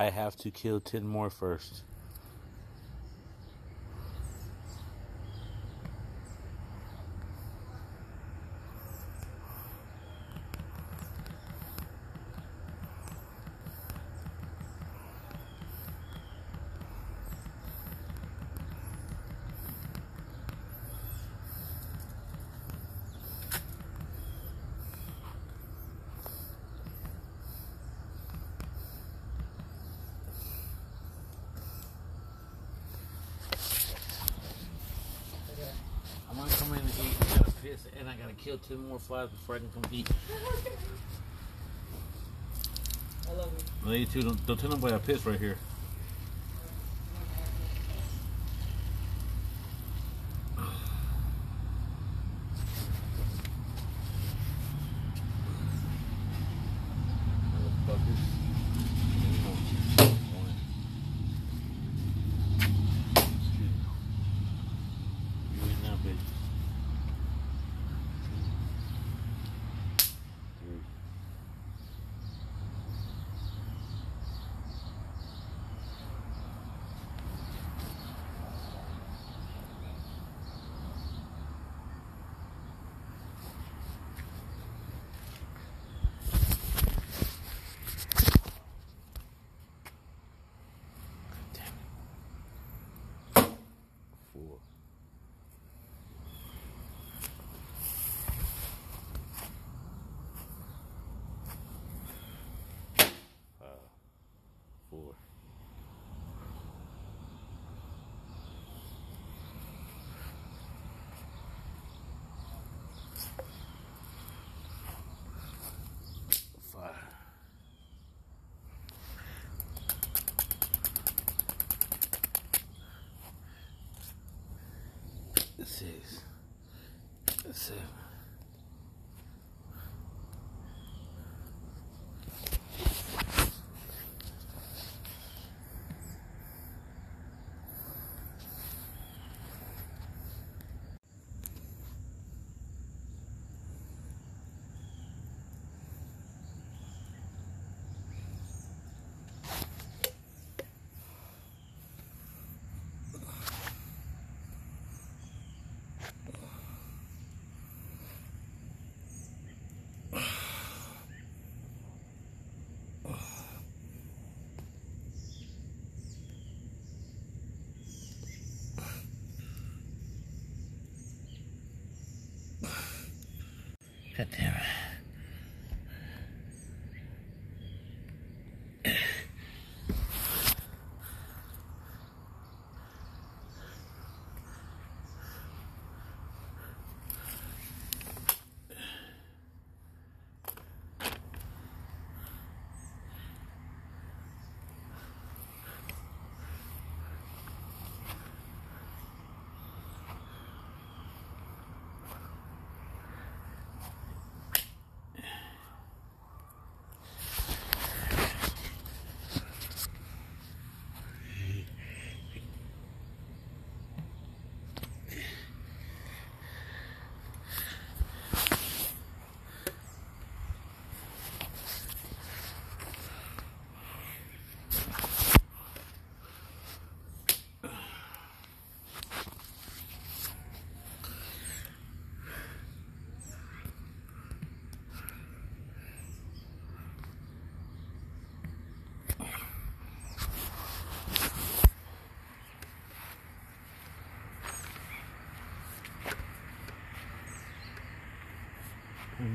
I have to kill 10 more first. I'm gonna come in and eat. I gotta piss, and I gotta kill 10 more flies before I can compete. [LAUGHS] I love you. No, you too. Don't, don't tell nobody I pissed right here. Motherfuckers. One. Two. You eat now, bitch. Three. Damn it. Four. Five. Four. Five. Six. Seven. God damn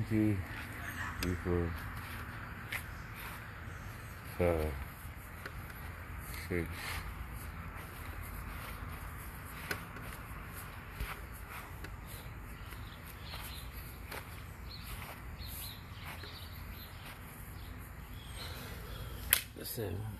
three, four, five, six. Seven.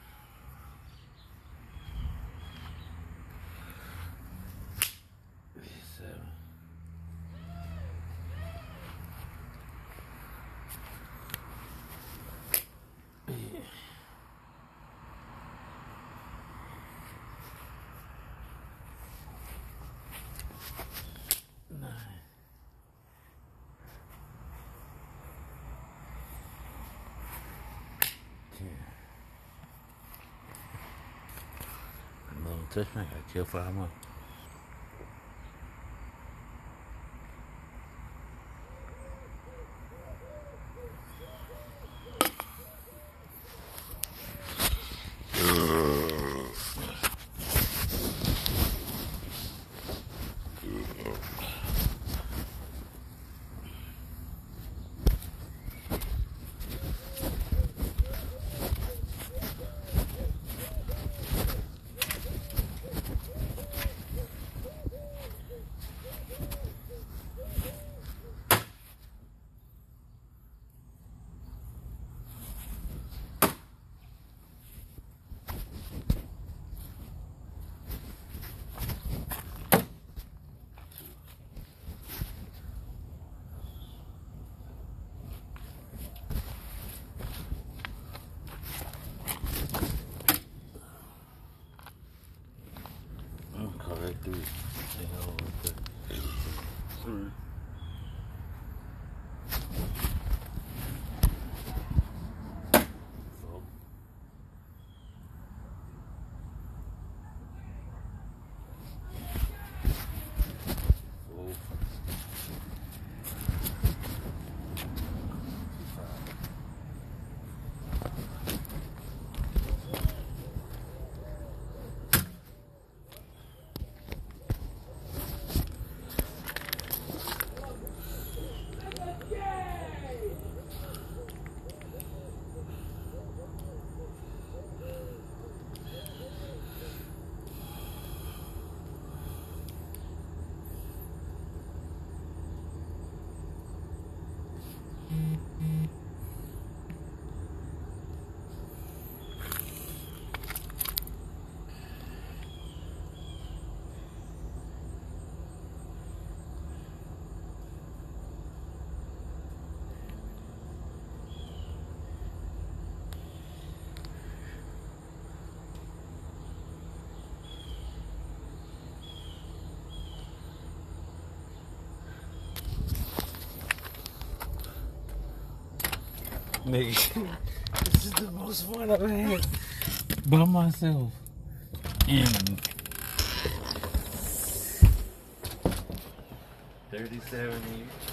这算是揭发吗？nigga. this is the most fun I've had by myself. In 37 years.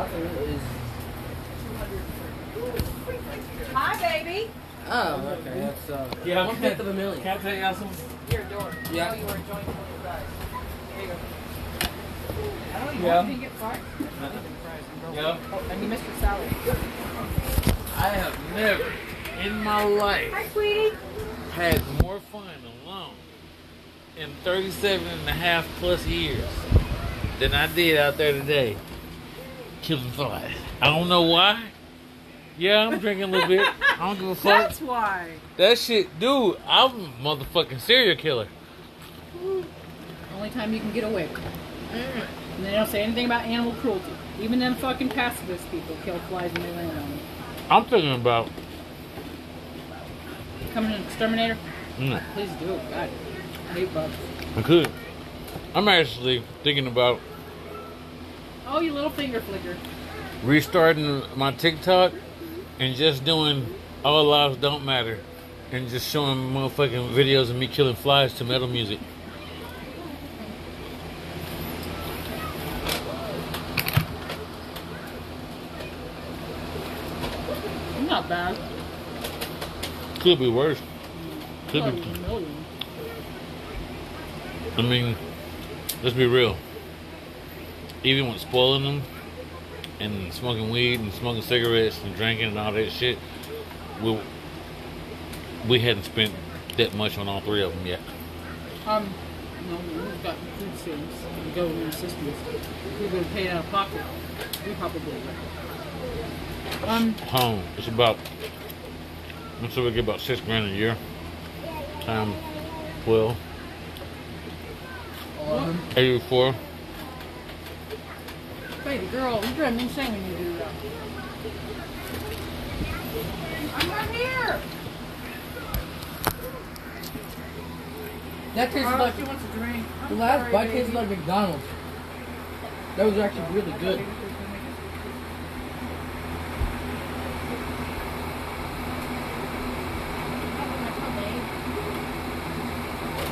Nothing is. Hi, baby. Oh, okay. That's uh, yeah, one fifth of a million. Can I tell you something? You're a dork. Yeah. You were enjoying the ride. There you go. I don't even yeah. know. you get fries? Yeah. Oh, I mean, Mr. Salad. I have never in my life Hi, sweetie. had more fun alone in 37 and a half plus years than I did out there today killing flies. I don't know why. Yeah, I'm drinking a little bit. I don't give a [LAUGHS] fuck. That's why. That shit, dude, I'm a motherfucking serial killer. Only time you can get away with it. And they don't say anything about animal cruelty. Even them fucking pacifist people kill flies when they land on them. I'm thinking about, Coming in exterminator? mm, Please do. God. I hate bugs. I could. I'm actually thinking about Oh, you little finger flicker. restarting my TikTok and just doing all lives don't matter and just showing motherfucking videos of me killing flies to metal music. Not bad. Could be worse. Could be. I mean, let's be real. Even with spoiling them and smoking weed and smoking cigarettes and drinking and all that shit, we we hadn't spent that much on all three of them yet. Um, no, we've got food stamps and government assistance. If we were to pay out of pocket, we probably. Um, Home. It's about. Let's say we get about six grand a year. Time twelve. what? Eighty-four. Baby girl, you drive me insane when you do that. I'm right here. That tastes Oh, like she wants a drink. the last sorry, bite baby. tasted like McDonald's. That was actually really good.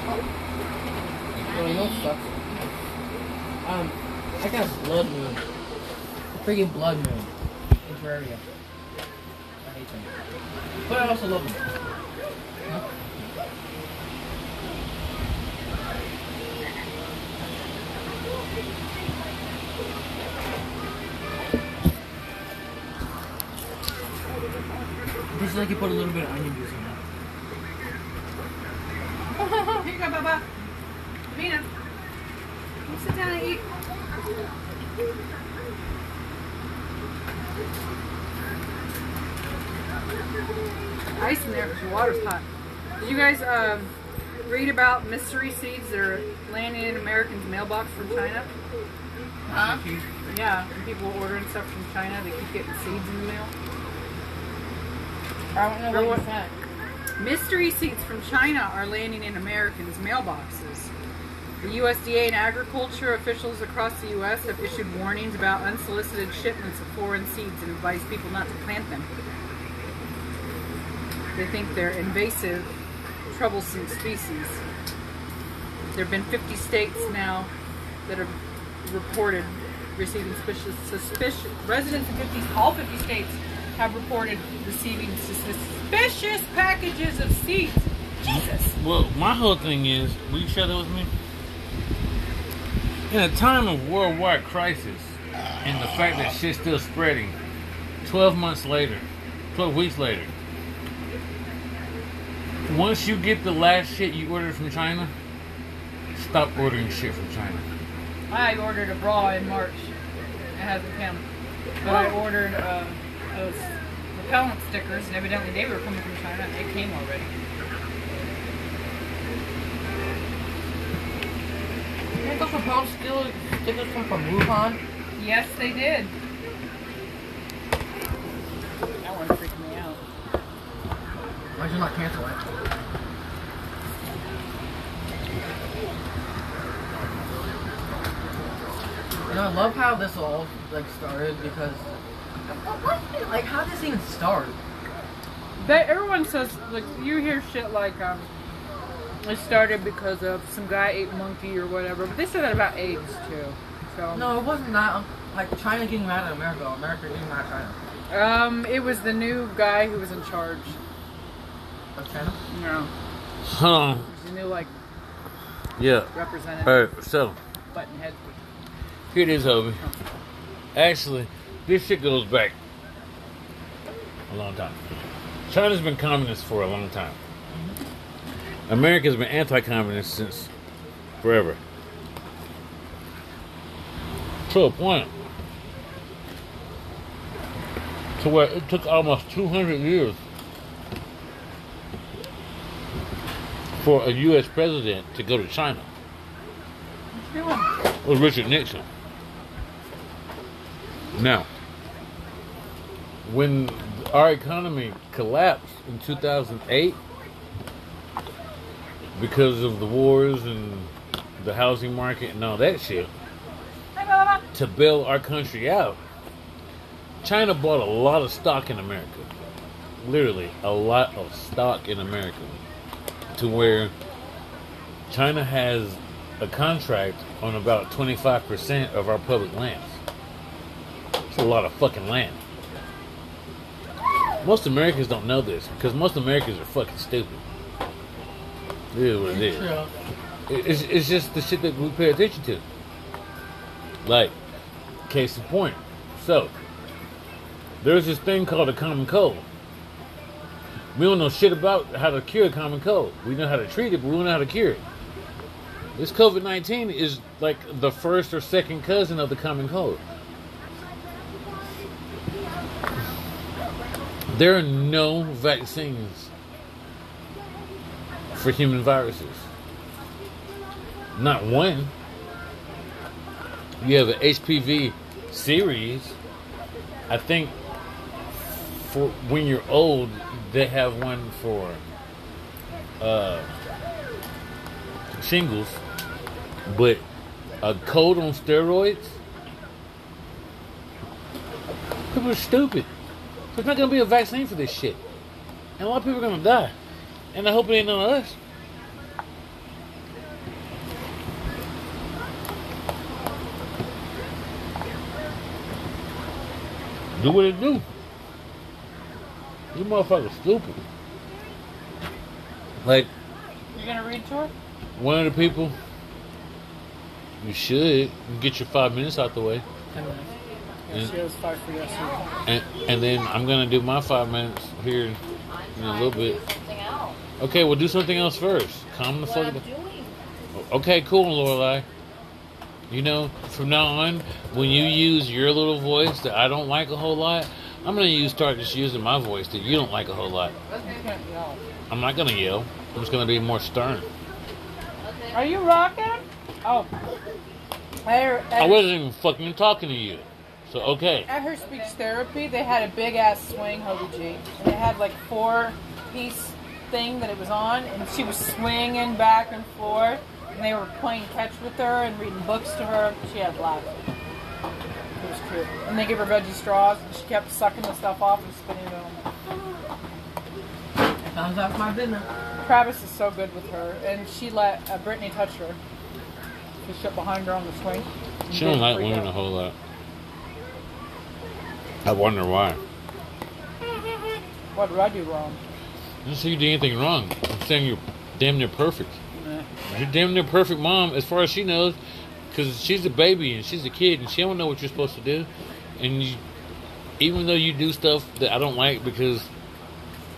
Oh, you know sucks? Um, I got blood moon. Freaking blood moon in Terraria. I hate them. But I also love them. Huh? This is like you put a little bit of onion juice in it. [LAUGHS] Here you go, Baba. Mina. You sit down and eat. Ice in there because your water's hot. Did you guys um, read about mystery seeds that are landing in Americans' mailbox from China? Huh? Yeah, people ordering stuff from China, they keep getting seeds in the mail. I don't know what what- Mystery seeds from China are landing in Americans' mailboxes. The USDA and agriculture officials across the U.S. have issued warnings about unsolicited shipments of foreign seeds and advise people not to plant them. They think they're invasive, troublesome species. There have been 50 states now that have reported receiving suspicious, suspicious residents in 50 all 50 states have reported receiving suspicious packages of seeds. Jesus. Well, my whole thing is, will you share that with me? In a time of worldwide crisis, and the fact that shit's still spreading, 12 months later, 12 weeks later, once you get the last shit you ordered from China, stop ordering shit from China. I ordered a bra in March. It hasn't come. But I ordered uh, those repellent stickers, and evidently they were coming from China, and they came already. You think those repellent still stickers come from Wuhan? Yes, they did. That one freaked me out. Why'd you not cancel it? You know, I love how this all like started because what, what like how did this even start? They, everyone says, like, you hear shit like, um, it started because of some guy ate monkey or whatever, but they say that about AIDS too. So, No, it wasn't that. Like China getting mad at America, America getting mad at China. um, it was the new guy who was in charge. Of China? No, Huh. it was the new like Yeah. representative, Alright, so, button head. Here it is, Hobie. Actually, this shit goes back a long time. China's been communist for a long time. America's been anti-communist since forever. To a point. To where it took almost 200 years for a U.S. president to go to China. It was Richard Nixon. Now, when our economy collapsed in 2008 because of the wars and the housing market and all that shit, Hi, to bail our country out, China bought a lot of stock in America. Literally, a lot of stock in America. To where China has a contract on about 25% of our public lands. It's a lot of fucking land. Most Americans don't know this because most Americans are fucking stupid. It is what it is. It- It's, it's just the shit that we pay attention to. Like, case in point. So, there's this thing called a common cold. We don't know shit about how to cure a common cold. We know how to treat it, but we don't know how to cure it. This COVID 19 is like the first or second cousin of the common cold. There are no vaccines for human viruses. Not one. You have an HPV series. I think for when you're old, they have one for uh, shingles, but a cold on steroids. People are stupid. There's not gonna be a vaccine for this shit, and a lot of people are gonna die. And I hope it ain't none of us. Do what it do. You motherfucker stupid. Like You gonna read to her? one of the people, you should get your five minutes out the way, Ten minutes. Yeah. Has five for yesterday. and and then I'm gonna do my five minutes here in a little bit. Something else. Okay, we'll do something else first. Calm the fuck I'm down. Okay, cool, Lorelai. You know, from now on, when you use your little voice that I don't like a whole lot, I'm gonna use start just using my voice that you don't like a whole lot. You can't yell. I'm not gonna yell. I'm just gonna be more stern. Are you rocking? Oh. At her, I wasn't even fucking talking to you. So okay. at her speech therapy, they had a big ass swing, Hobie G. And they had like four piece thing that it was on, and she was swinging back and forth. And they were playing catch with her and reading books to her. She had laughs. It was cute. And they gave her veggie straws, and she kept sucking the stuff off and spitting it on. That sounds like my business. Travis is so good with her, and she let uh, Brittany touch her. She sit behind her on the swing. She don't like freak women out. a whole lot. I wonder why. What did I do wrong? I didn't say you did anything wrong. I'm saying you're damn near perfect. You're damn near perfect mom as far as she knows, because she's a baby and she's a kid and she don't know what you're supposed to do. And you, even though you do stuff that I don't like because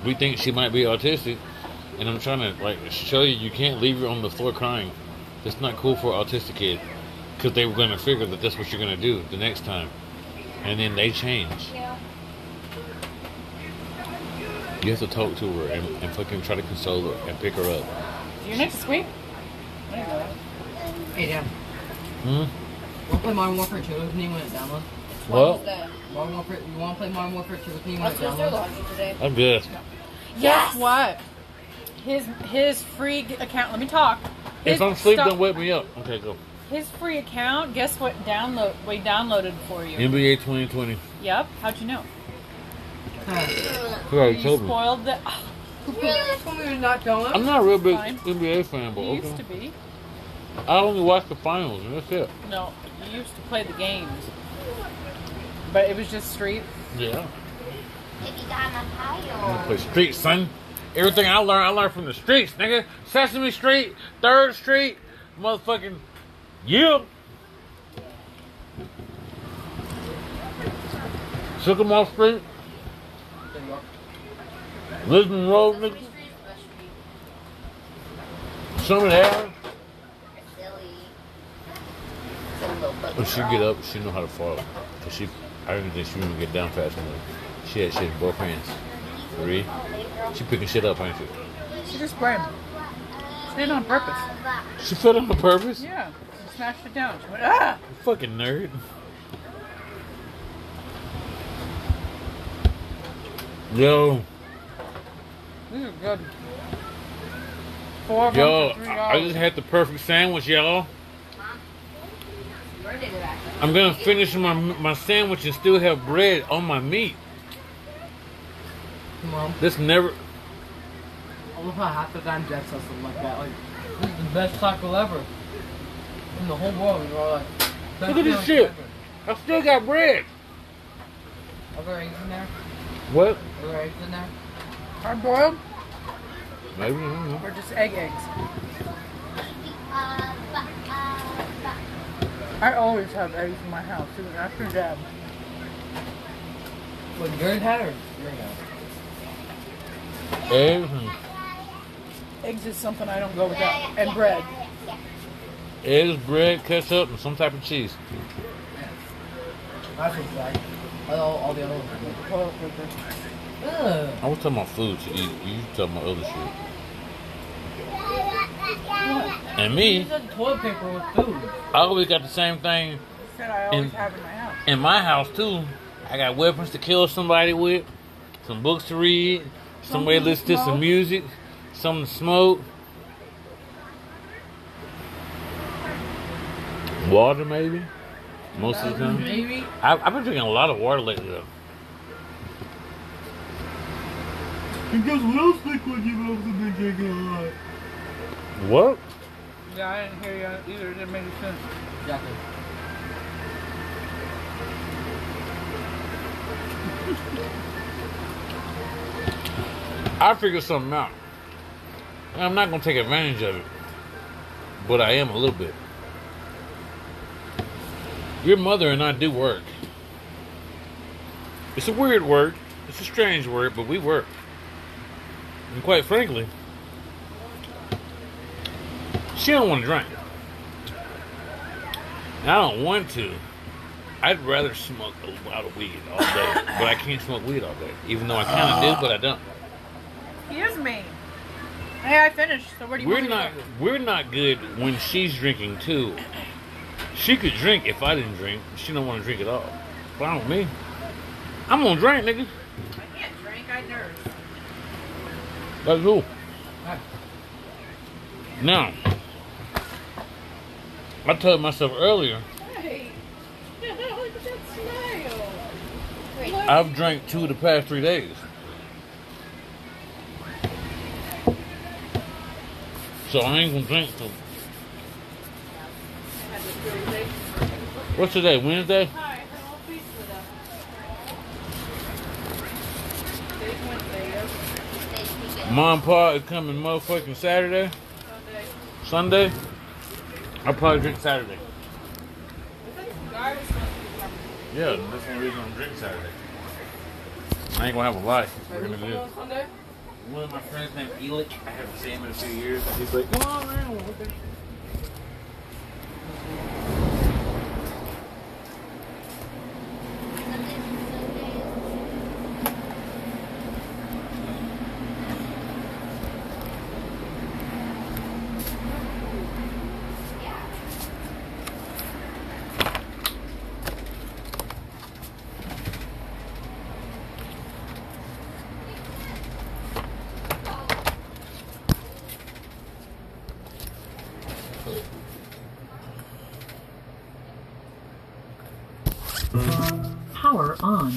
we think she might be autistic, and I'm trying to like show you you can't leave her on the floor crying. That's not cool for an autistic kid, because they were going to figure that that's what you're going to do the next time, and then they change. Yeah. You have to talk to her and, and fucking try to console her and pick her up. You next week? There you go. Hey, Dan. Hmm? Want to play Modern Warfare 2 with me when it downloads? Well, Wednesday. Modern Warfare, you want to play Modern Warfare 2 with me I when was it downloads? launch it today. I'm good. Guess what? His his free account. Let me talk. His If I'm asleep, don't wake me up. Okay, go. His free account. Guess what? Download. We downloaded for you. NBA 2020. Yep. How'd you know? Who already You told me? spoiled the. That's when we were not going. I'm not a real big Fine. NBA fan, but You used okay. to be. I only watch the finals, and that's it. No, you used to play the games. But it was just street. Yeah. If you got I'm gonna play streets, son. Everything I learned, I learned from the streets, nigga. Sesame Street, Third Street, motherfucking. Yeah. Sycamore Street, There you are. Lisbon Road, nigga. Street, West Street. Summit Ave. Silly. Silly little buggy When she get up, she know how to fall. Cause she, I don't think she would get down fast enough. She had shit in both hands. Three. She picking shit up, ain't she? She just ran. She did it on purpose. She fell on purpose. Yeah. She smashed it down. She went, ah! Fucking nerd. Yo, These are good. Four of yo, them for three I I just had the perfect sandwich, y'all. Where did it actually? I'm gonna finish my my sandwich and still have bread on my meat. Mom, This never. I love how half the time Jack says something like that. Like, this is the best taco ever in the whole world. And we're all like, Look at this shit. ever. I still got bread. Are there eggs in there? What? Are there eggs in there? Hard boiled Maybe. I don't know. or just egg eggs? I always have eggs in my house, even after dad. What, your dad or your dad? Eggs and Eggs is something I don't go without. And bread. eggs, bread, ketchup, and some type of cheese. That's what's like. All, all the other ones. Toilet paper. Ugh. I was talking about food to eat. You talking about other shit. And You me, said toilet paper with food. I always got the same thing That I always And- have in my house. in my house too. I got weapons to kill somebody with, some books to read, some way to Something listen to some music, something to smoke, water maybe. Most of the time, Maybe. I, I've been drinking a lot of water lately though. Because what else liquid you've also been drinking a lot? What? Yeah, I didn't hear you either. It didn't make sense. Exactly. [LAUGHS] I figured something out. And I'm not gonna take advantage of it, but I am a little bit. Your mother and I do work. It's a weird word. It's a strange word, but we work. And quite frankly, she don't want to drink. And I don't want to. I'd rather smoke a lot of weed all day, [LAUGHS] but I can't smoke weed all day. Even though I kind of do, but I don't. He is mean. Hey, I finished. So where do you We're not we're not good when she's drinking too. She could drink if I didn't drink. She don't want to drink at all. But I don't me. I'm gonna drink, nigga. I can't drink. I nurse. That's. Right. Now, I told myself earlier. I've drank two the past three days. So I ain't gonna drink till what's today? Wednesday? Hi, hello, please with us. Today's Wednesday, yes. Mom Pa is coming motherfucking Saturday. Sunday. Sunday? I'll probably drink Saturday. Guy was supposed to be coming. Yeah, that's the reason I'm drinking Saturday. I ain't gonna have a lot. We're gonna do. Sunday? One of my friends named Elick. I haven't seen him in a few years. He's like, come on, man. Power on.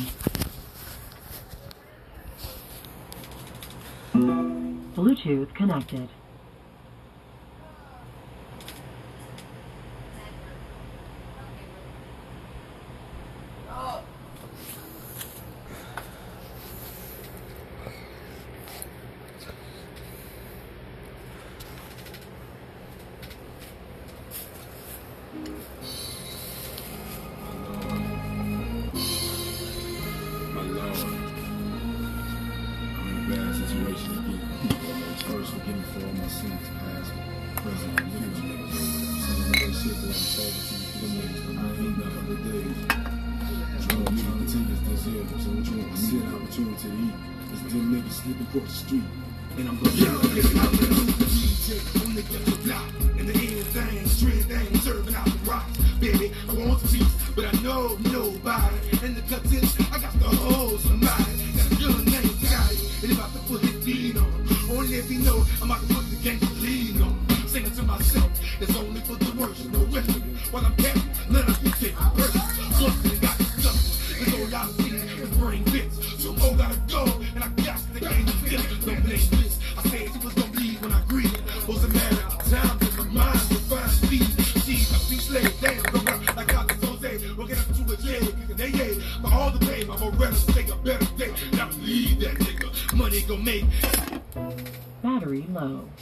Bluetooth connected.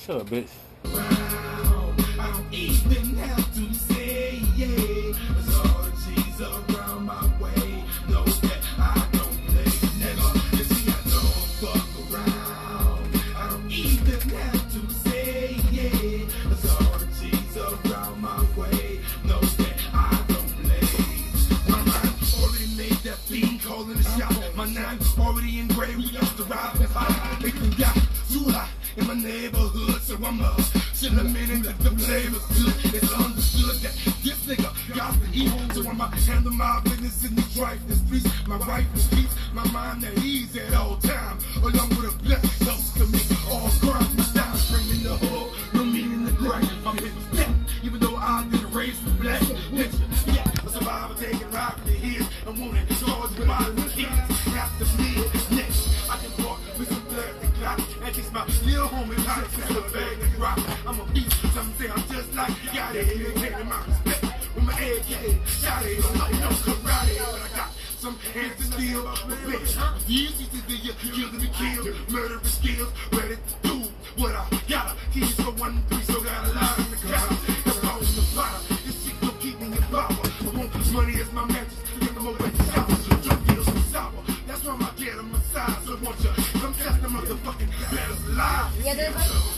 Shut up, bitch. I want it, charge with my kids. After me, next, I can walk with some plastic clock. And kiss my little homie, hot in the bag of rock. I'm a beast, some say I'm just like got it. Taking my respect with my AK. Shot it, I'm like no karate, but I got some hands to steal. With these used to be your killing the kill, murderous skills, ready to do what I gotta. Keys for one, three, lie. Yeah, there's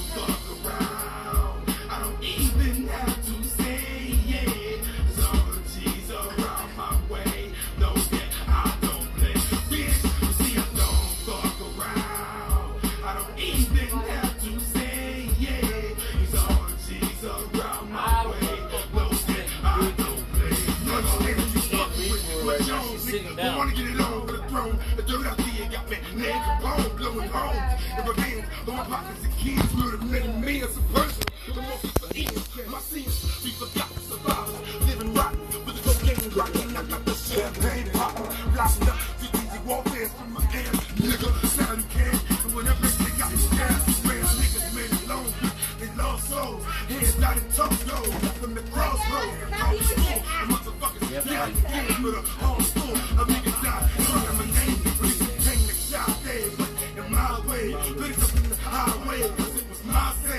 leg Capone blowing home. And revenge on my pockets and kids murdered many me as a person. The most of the my sins, we forgot to survive. Living rotten with the cocaine rocking. I got the champagne popping. Blocking up strategic warfare from my ass. Nigga, sound you can. And whenever they got the gas, man, niggas made it long. They lost souls. Heads out in tough gold. From the crossroads. The motherfuckers, yeah, yeah, for the whole school.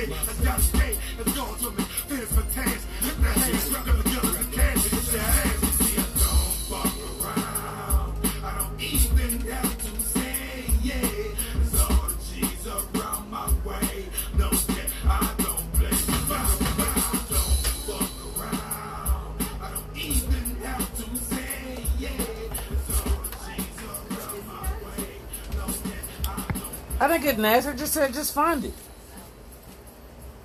Was. I gotta stay. It's going to me. Finish my task. Hit the hands. Up the guns and can. It's your ass. See, I don't fuck around. I don't even have to say yeah. There's all the G's around my way. Know that I don't play. Bow, bow, don't fuck around. I don't even have to say yeah. There's all the G's around my way. Know that I don't I didn't get an. Just said, just find it.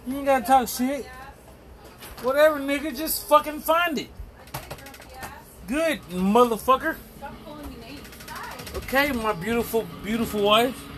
You ain't gotta talk shit. Whatever, nigga. Just fucking find it. Good, motherfucker. Okay, my beautiful, beautiful wife.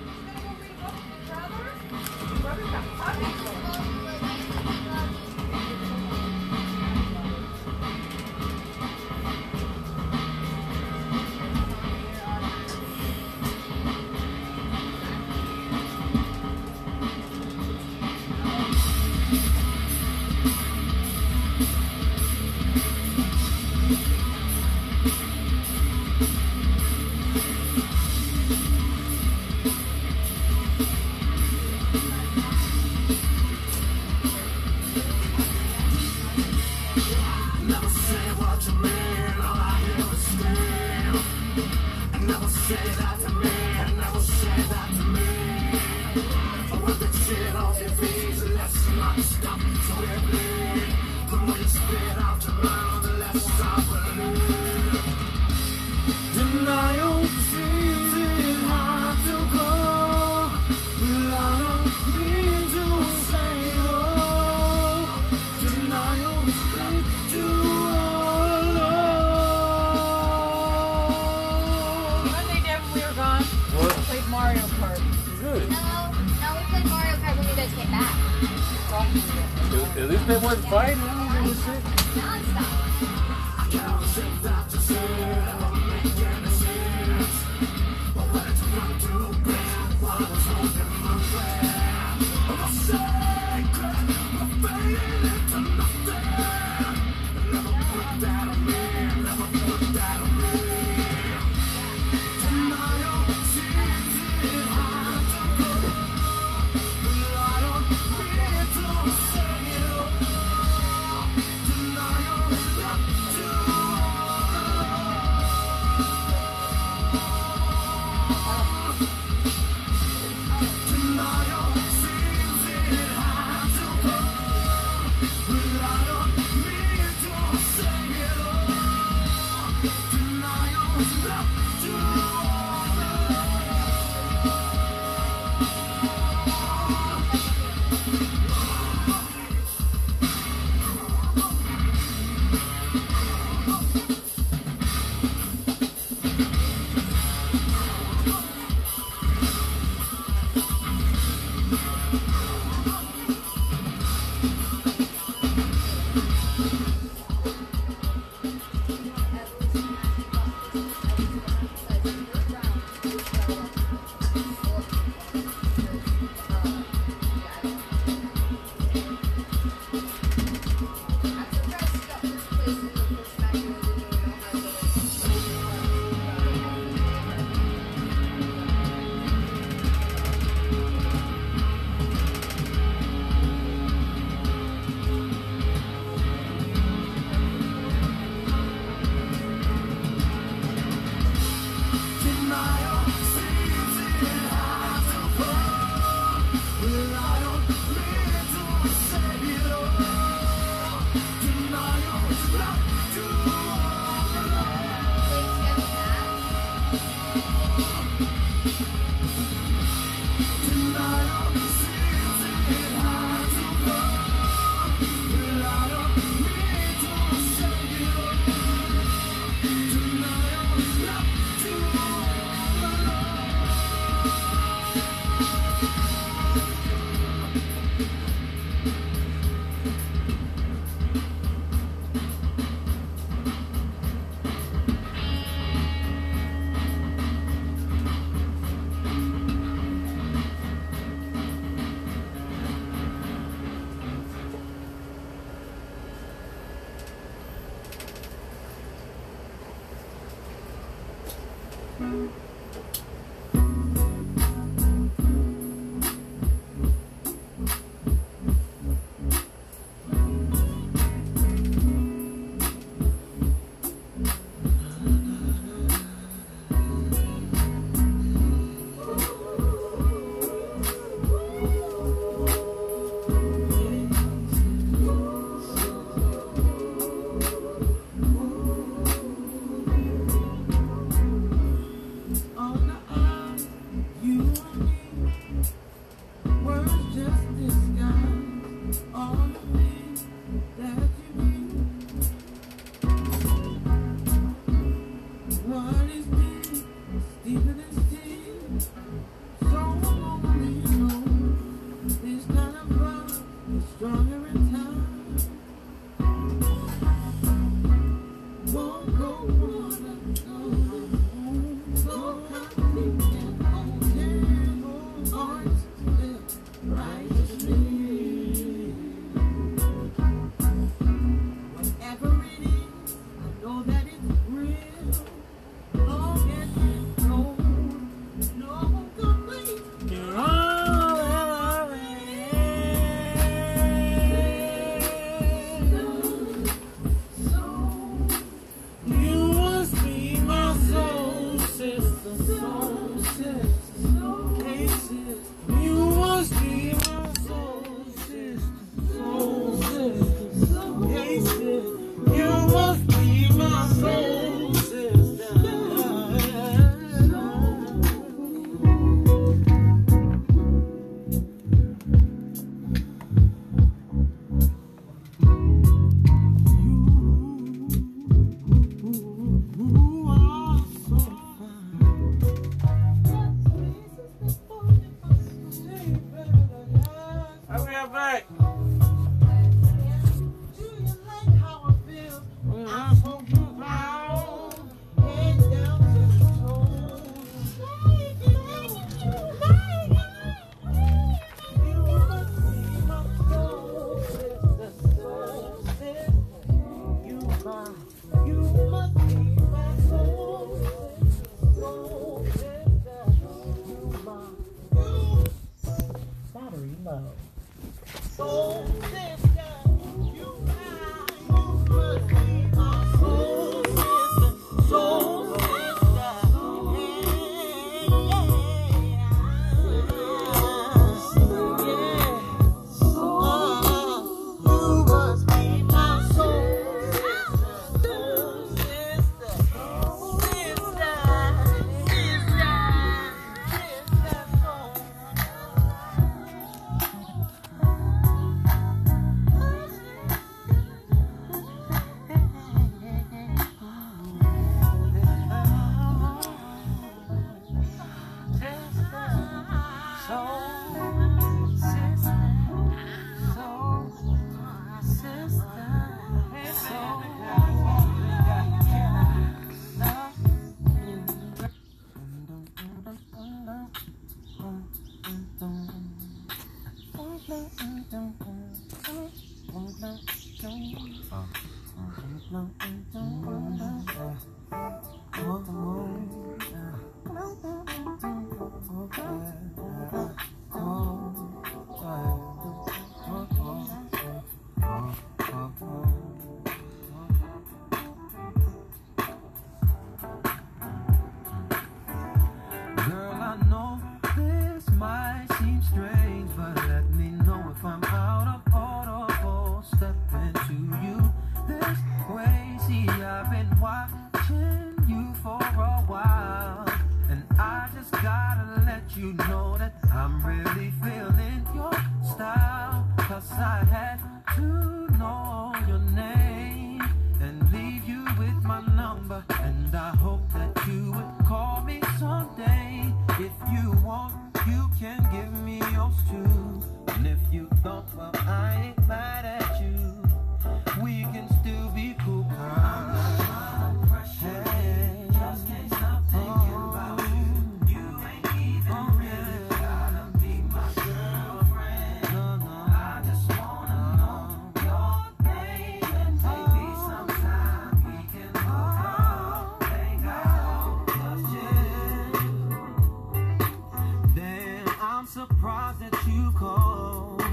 I'm surprised that you called.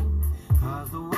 Cause the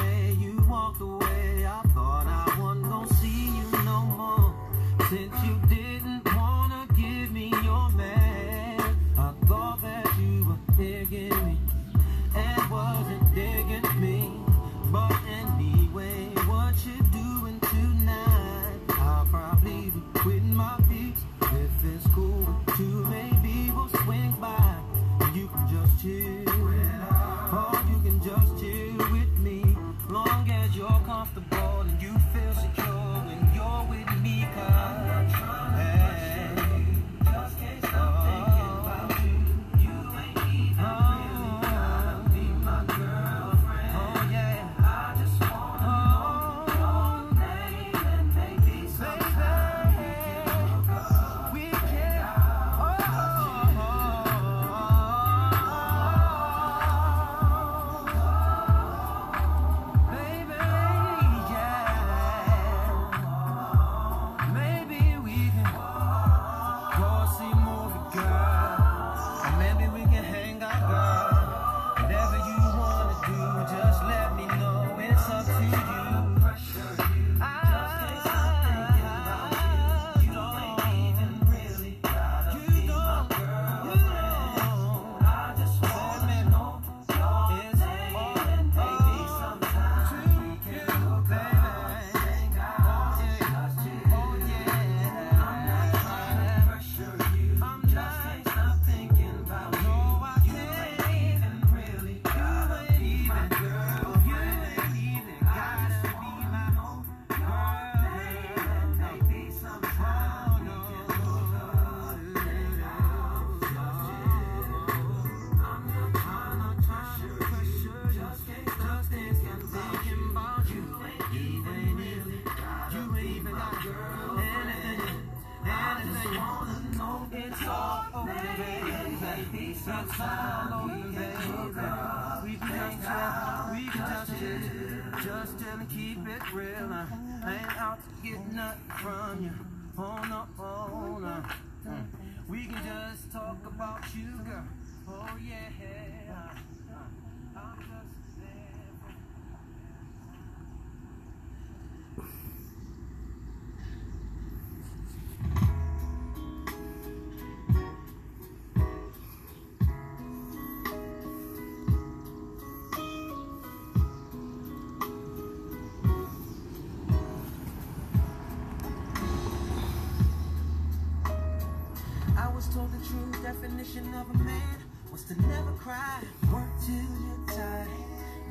Told the true definition of a man was to never cry, work till you're tired,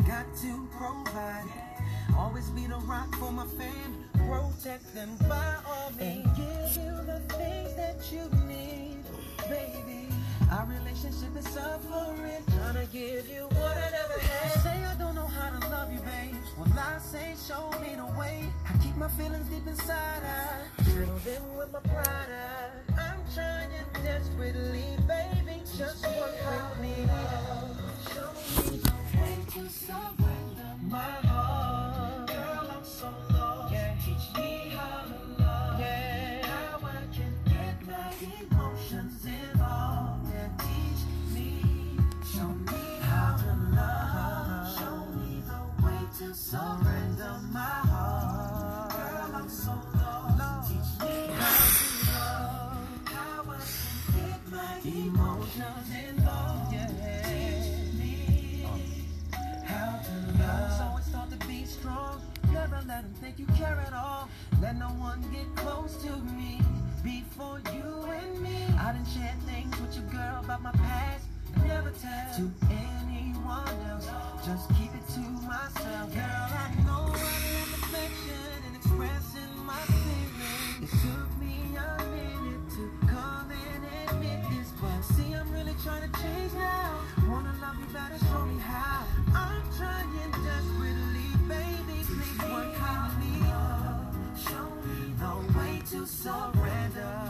got to provide. Always be the rock for my fam, protect them by all means, and give you the things that you need, baby. Our relationship is suffering, to give you what I never had. Say I don't know how to love you, babe. Well, I say show me the way. I keep my feelings deep inside. I handle them with my pride. I, I'm trying desperately, baby. Just work with me. Show me the way to surrender Let them think you care at all. Let no one get close to me before you and me. I done shared things with your girl about my past. Never tell to anyone else. Just keep it to myself. Girl, I know to surrender